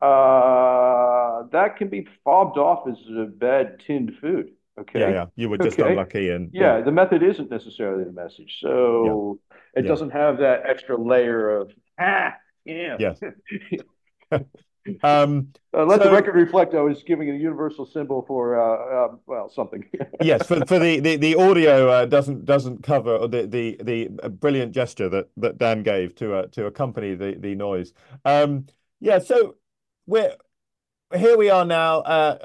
Uh, that can be fobbed off as a bad tinned food. Okay. Yeah, yeah. You were just Okay. unlucky and Yeah, the method isn't necessarily the message. So it Yeah. doesn't have that extra layer of ah, yeah. Yes. Um, Uh, let the record reflect I was giving a universal symbol for uh, uh well something. yes, for for the the, the audio uh, doesn't doesn't cover the the the brilliant gesture that that Dan gave to uh, to accompany the the noise. Um, yeah, so we're here we are now. Uh,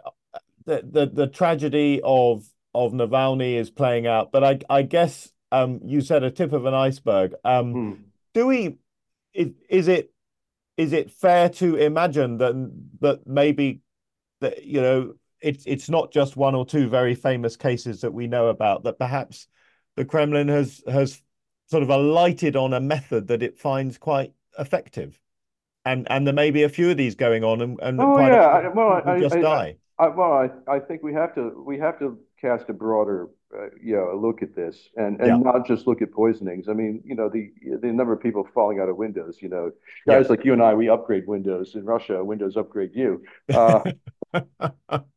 the, the the tragedy of of Navalny is playing out, but I I guess um, you said a tip of an iceberg. Um, Hmm. do we is, is it is it fair to imagine that that maybe that you know it's it's not just one or two very famous cases that we know about that perhaps the Kremlin has has sort of alighted on a method that it finds quite effective and and there may be a few of these going on and, and Oh yeah, well, I, just I, die I, well, I, I think we have to we have to cast a broader, uh, you know, look at this and and Yeah. not just look at poisonings. I mean, you know, the the number of people falling out of windows. You know, Yeah. guys like you and I, we upgrade Windows. In Russia, Windows upgrade you. Uh,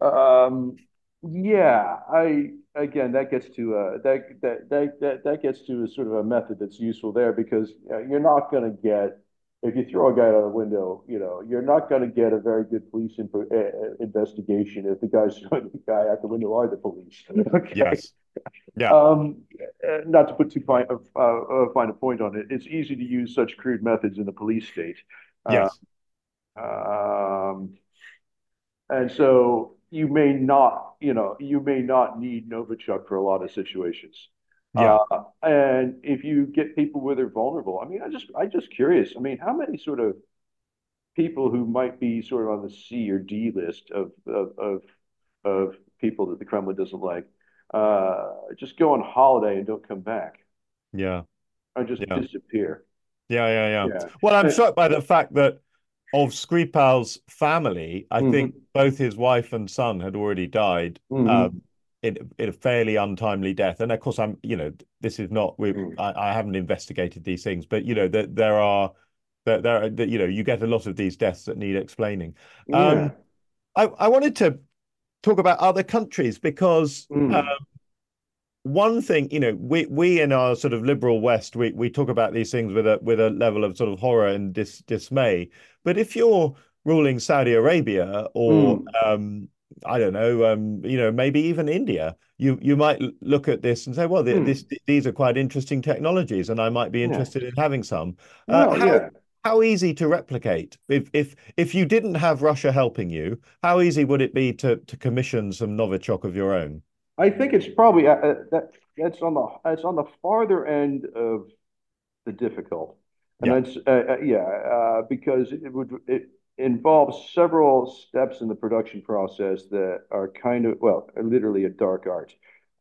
um, yeah, I again that gets to uh, that, that that that that gets to a sort of a method that's useful there because uh, you're not going to get if you throw a guy out a window, you know, you're not going to get a very good police info, uh, uh, investigation if the guys throwing the guy out the window are the police. Okay? yes yeah Um, uh, not to put too fine, uh, uh, fine a point on it, it's easy to use such crude methods in the police state. Uh, yes um, and so you may not, you know, you may not need Novichok for a lot of situations. Yeah Uh, and if you get people where they're vulnerable, I mean, I just, I just curious. I mean, how many sort of people who might be sort of on the C or D list of of of, of people that the Kremlin doesn't like, uh, just go on holiday and don't come back, yeah or just Yeah. disappear. Yeah, yeah, yeah. Yeah. Well, I'm shocked by the fact that of Skripal's family, I Mhm. think both his wife and son had already died Mhm. um, in, in a fairly untimely death. And of course, I'm, you know, this is not, we, Mm. I, I haven't investigated these things, but you know, that there are, that there, are- that you know, you get a lot of these deaths that need explaining. Yeah. Um, I, I wanted to talk about other countries because Mm. um, one thing, you know, we we in our sort of liberal West, we we talk about these things with a with a level of sort of horror and dis dismay. But if you're ruling Saudi Arabia or Mm. um, I don't know, um, you know, maybe even India, you you might look at this and say, well, th Mm. this these are quite interesting technologies, and I might be Yeah. interested in having some. Uh, Well, how yeah. how easy to replicate? If if if you didn't have Russia helping you, how easy would it be to to commission some Novichok of your own? I think it's probably uh, uh, that that's on the that's on the farther end of the difficult, and Yeah. that's uh, uh, yeah uh, because it would it involves several steps in the production process that are kind of well literally a dark art,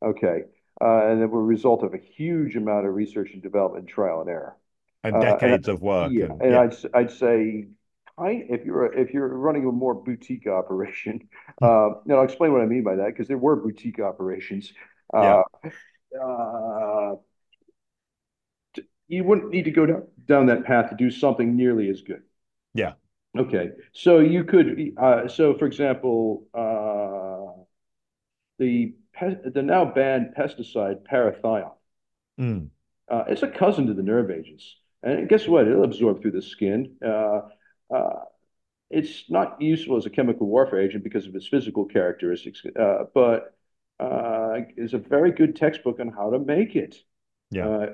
okay, uh, and that will result of a huge amount of research and development, trial and error. and Uh, and decades of work Yeah, and and yeah I'd I'd say if you're a- if you're running a more boutique operation, uh, and I'll explain what I mean by that because there were boutique operations. Uh, uh, you wouldn't need to go down down that path to do something nearly as good. yeah Okay, so you could, uh, so for example, uh, the pe- the now banned pesticide parathion. Mm. Uh, it's a cousin to the nerve agents. And guess what? It'll absorb through the skin. Uh, uh, it's not useful as a chemical warfare agent because of its physical characteristics, uh, but uh, is a very good textbook on how to make it. yeah Uh,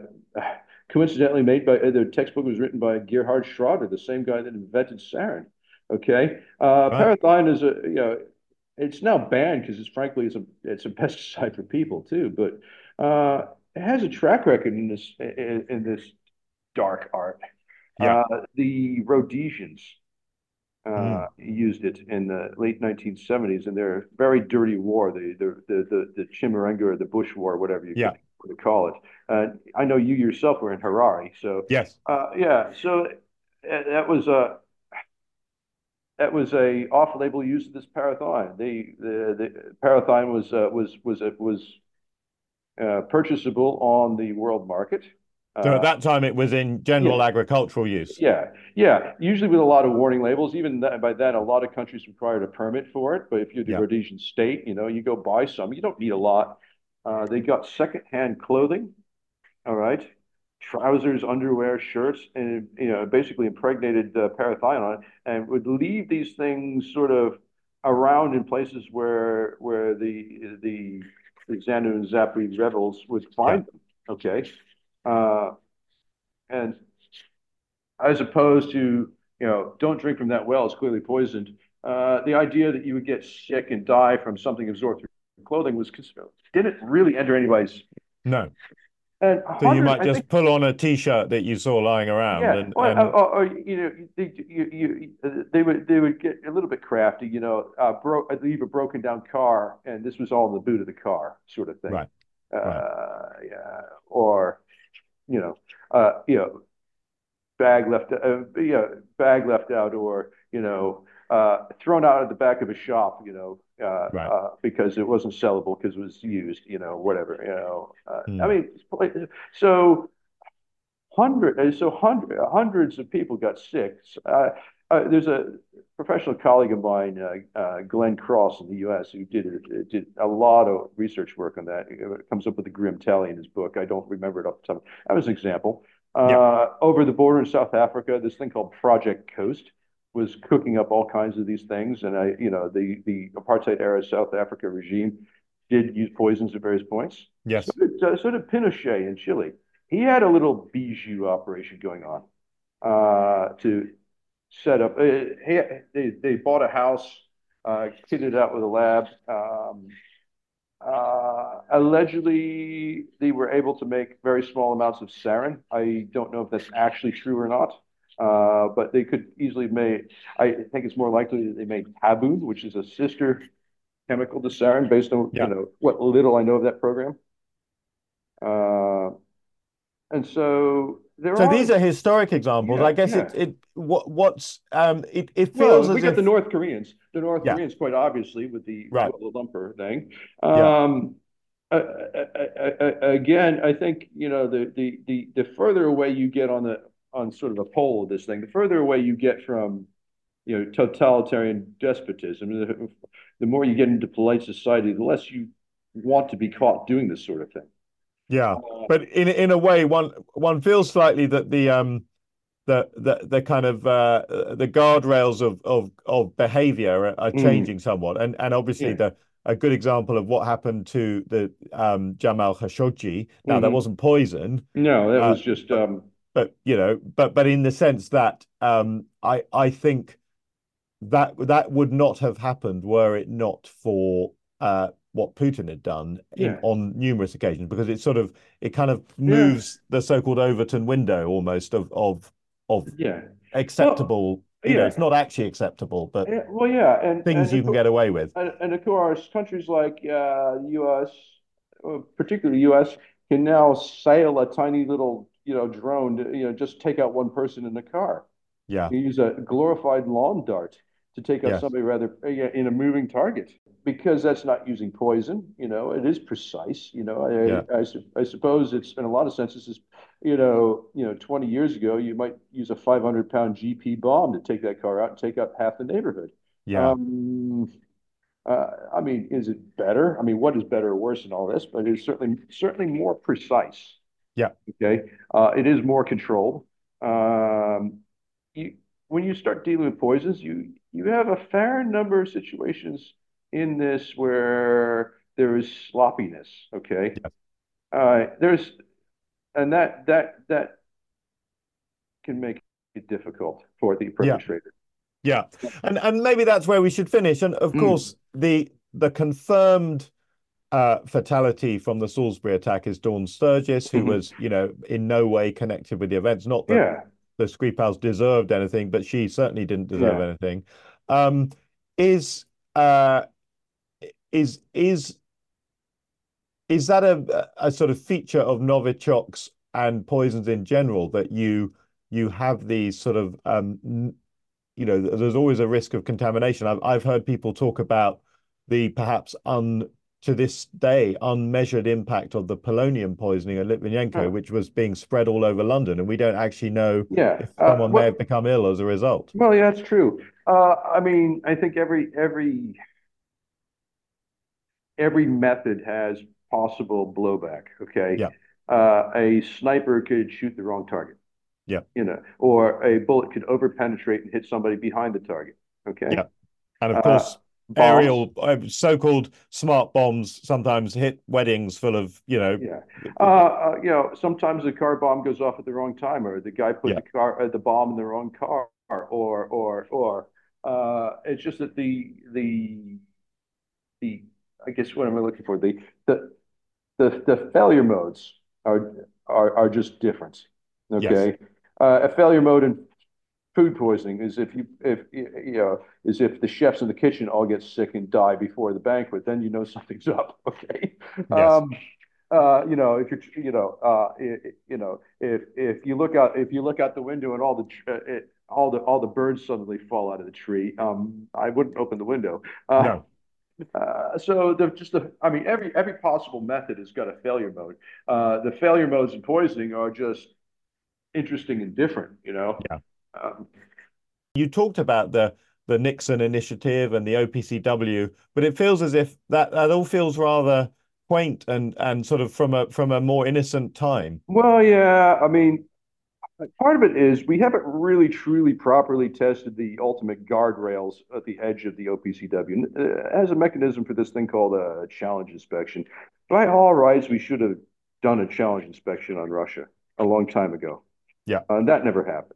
coincidentally, made by uh, the textbook was written by Gerhard Schroeder, the same guy that invented sarin. Okay, uh, Right. Parathine is a you know, it's now banned because it's frankly it's a it's a pesticide for people too, but uh, it has a track record in this in, in this dark art. Yeah. Uh, the Rhodesians uh, Mm. used it in the late 1970s in their very dirty war, the the the the, the Chimurenga or the Bush War, whatever you Yeah. could, could call it. Uh, I know you yourself were in Harare, so yes uh, yeah, so uh, that was a that was a off-label use of this parathine. The the the parathine was uh, was was uh, was uh, purchasable on the world market. so at that time it was in general yeah. agricultural use yeah, yeah. Usually with a lot of warning labels. Even that, by then, a lot of countries required a permit for it. But if you're the Yeah. Rhodesian state, you know, you go buy some. You don't need a lot. Uh, they got secondhand clothing. All right, trousers, underwear, shirts, and you know, basically impregnated uh, parathion, and would leave these things sort of around in places where where the the, the Xanu and Zapri rebels would find them. Okay, uh, and as opposed to you know, don't drink from that well; it's clearly poisoned. uh, the idea that you would get sick and die from something absorbed through clothing was didn't really enter anybody's. No. And so you might just think, pull on a T-shirt that you saw lying around. Yeah, and, or, and... or, or, you know, they, you, you, they would they would get a little bit crafty. You know, uh, bro- leave a broken down car, and this was all in the boot of the car, sort of thing. Right. Uh, right. Yeah. Or, you know, uh, you know, bag left, uh, you know, bag left out, or you know, uh, thrown out at the back of a shop, you know, uh, right. uh, because it wasn't sellable because it was used, you know, whatever, you know. Mm. I mean, so hundred, uh, so hundred, hundreds of people got sick. Uh, there's a professional colleague of mine, Glenn Cross in the U.S., who did did a lot of research work on that. It comes up with a grim tally in his book. I don't remember it off the top. That was an example. Yep. Over the border in South Africa, this thing called Project Coast was cooking up all kinds of these things. And I, you know, the the apartheid era South Africa regime did use poisons at various points. Yes. So did, uh, so did Pinochet in Chile. He had a little bijou operation going on uh, to set up. Uh, he, they they bought a house, uh, kitted out with a lab. Um, uh, allegedly, they were able to make very small amounts of sarin. I don't know if that's actually true or not. Uh, but they could easily make, I think it's more likely that they made Taboon, which is a sister chemical to sarin based on, you know, what little I know of that program. Uh, and so there So are. these are historic examples. Yeah, I guess yeah. it it what what's um it it Well, feels we as got if the North Koreans, the North Yeah. Koreans, quite obviously, with the Right. Lumpur thing. Um, uh, uh, uh, uh, again, I think, you know, the, the, the, the further away you get on the, on sort of a pole of this thing, the further away you get from, you know, totalitarian despotism, the, the more you get into polite society, the less you want to be caught doing this sort of thing. Yeah, but in in a way, one one feels slightly that the um the the the kind of uh the guardrails of of of behavior are, are Mm. changing somewhat, and and obviously Yeah. the a good example of what happened to the um Jamal Khashoggi. Now that Mhm. wasn't poison, No, that Uh, was just, um, but you know, but but in the sense that um I I think that that would not have happened were it not for uh what Putin had done in, Yeah. on numerous occasions because it sort of it kind of moves the so-called Overton window almost of of of yeah. acceptable you know it's not actually acceptable but Yeah, Well, yeah, and. things and you can get away with And, and of course, countries like uh, the U.S., particularly U.S., can now sail a tiny little, you know, drone to, you know, just take out one person in the car. yeah You use a glorified lawn dart to take out Yes. somebody rather uh, in a moving target because that's not using poison. You know, it is precise. You know, I, Yeah. I, su- I suppose it's in a lot of senses is, you know, you know, 20 years ago, you might use a 500 pound GP bomb to take that car out and take out half the neighborhood. yeah Um, uh, I mean, is it better? I mean, what is better or worse in all this? But it's certainly certainly more precise. Yeah. Okay. Uh, it is more controlled. Um, you when you start dealing with poisons, you you have a fair number of situations in this where there is sloppiness. Okay. Yes. Uh, there's and that that that can make it difficult for the perpetrator. Yeah, and and maybe that's where we should finish. And of Mm. course, the the confirmed uh, fatality from the Salisbury attack is Dawn Sturgis, who Mhm. was, you know, in no way connected with the events. Not that Yeah. the Skripals deserved anything, but she certainly didn't deserve Yeah. anything. Um, is uh, is is is that a a sort of feature of Novichok's and poisons in general that you you have these sort of um, you know, there's always a risk of contamination. I've I've heard people talk about the perhaps un to this day unmeasured impact of the polonium poisoning at Litvinenko, Huh. which was being spread all over London, and we don't actually know Yeah. if Uh, someone may have become ill as a result. Well, yeah, that's true. Uh, I mean, I think every every every method has possible blowback. Okay. Yeah. Uh, a sniper could shoot the wrong target. Yeah. You know, or a bullet could overpenetrate and hit somebody behind the target. Okay. Yeah. And of Uh, course. Aerial uh, so-called smart bombs sometimes hit weddings full of, you know, Yeah. Uh, uh, you know, sometimes the car bomb goes off at the wrong time, or the guy put Yeah. the car, uh, the bomb in the wrong car, or or or Uh, it's just that the the the I guess what am I looking for? The the the, the failure modes are are are just different. Okay. Yes. Uh, a failure mode in food poisoning is if you if you know is if the chefs in the kitchen all get sick and die before the banquet, then you know something's up. Okay. Yes. Um, uh, you know, if you're, you know, uh, you know, if if you look out if you look out the window and all the uh, it, all the all the birds suddenly fall out of the tree, um, I wouldn't open the window. Uh, no. Uh, so the just the I mean every every possible method has got a failure mode. Uh, the failure modes in poisoning are just interesting and different, you know. Yeah. Um, you talked about the the Nixon initiative and the OPCW, but it feels as if that that all feels rather quaint and and sort of from a from a more innocent time. Well, yeah, I mean, part of it is we haven't really truly properly tested the ultimate guardrails at the edge of the OPCW. as a mechanism for this thing called a challenge inspection. By all rights, we should have done a challenge inspection on Russia a long time ago. Yeah, and that never happened.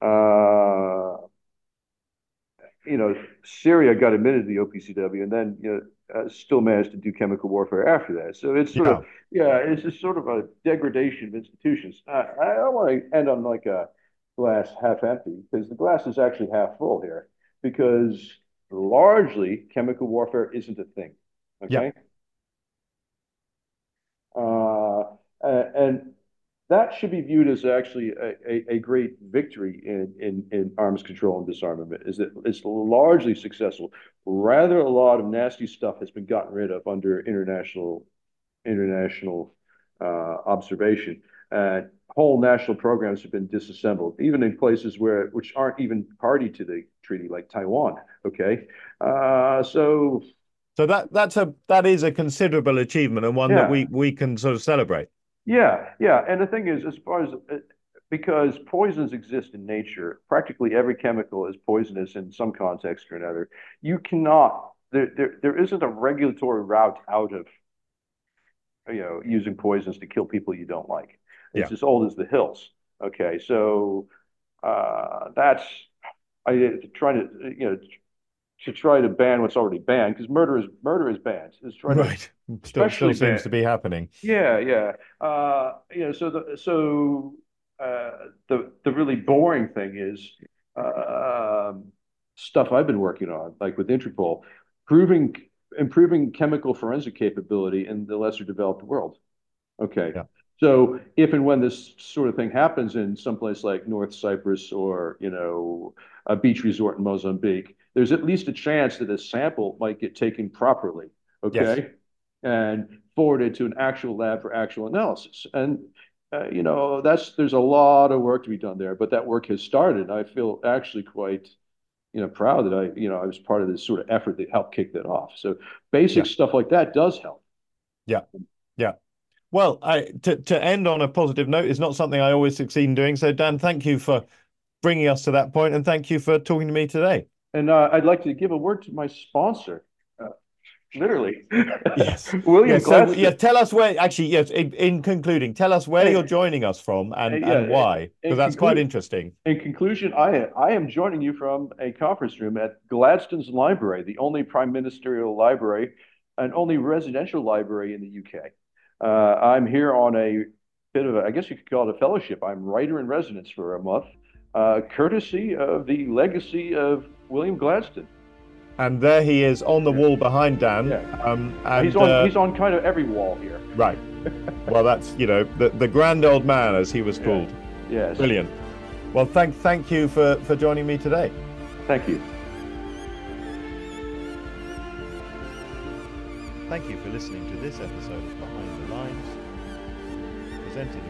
Uh, you know, Syria got admitted to the OPCW, and then you know uh, still managed to do chemical warfare after that. So it's sort yeah. of yeah, it's just sort of a degradation of institutions. I, I don't want to end on like a glass half empty because the glass is actually half full here because largely chemical warfare isn't a thing. Okay. Yeah. Uh, and that should be viewed as actually a, a, a great victory in, in, in, arms control and disarmament, is that it's largely successful. Rather, a lot of nasty stuff has been gotten rid of under international international uh, observation. And whole national programs have been disassembled, even in places where which aren't even party to the treaty, like Taiwan. Okay, uh, so so that that's a that is a considerable achievement and one yeah. that we we can sort of celebrate. Yeah, yeah. And the thing is, as far as uh, because poisons exist in nature, practically every chemical is poisonous in some context or another. You cannot there there, there isn't a regulatory route out of you know using poisons to kill people you don't like. It's yeah. as old as the hills. Okay, so uh, that's I trying to you know to try to ban what's already banned because murder is murder is banned. It's trying right. To, still, still seems to be happening. Yeah, yeah. Uh, you know, so the so uh, the the really boring thing is uh, stuff I've been working on, like with Interpol, proving improving chemical forensic capability in the lesser developed world. Okay. Yeah. So if and when this sort of thing happens in some place like North Cyprus or you know a beach resort in Mozambique, there's at least a chance that a sample might get taken properly, okay, yes. and forwarded to an actual lab for actual analysis. And uh, you know, that's there's a lot of work to be done there, but that work has started. I feel actually quite, you know, proud that I, you know, I was part of this sort of effort that helped kick that off. So basic yeah. stuff like that does help. Yeah, yeah. Well, I, to to end on a positive note is not something I always succeed in doing. So, Dan, thank you for bringing us to that point, and thank you for talking to me today. And uh, I'd like to give a word to my sponsor. Uh, literally. Yes. William so, yeah, tell us where, actually, yes, in, in concluding, tell us where you're joining us from and, yeah, and why, because that's quite interesting. In conclusion, I, I am joining you from a conference room at Gladstone's Library, the only prime ministerial library and only residential library in the UK. Uh, I'm here on a bit of a, I guess you could call it a fellowship. I'm writer in residence for a month, uh, courtesy of the legacy of William Gladstone. And there he is on the wall behind Dan. Yeah. Um, and, he's on. Uh, he's on kind of every wall here. Right. well, that's you know the the grand old man as he was called. Yeah. Yes. Brilliant. Well, thank thank you for for joining me today. Thank you. Thank you for listening to this episode of Behind the Lines, presented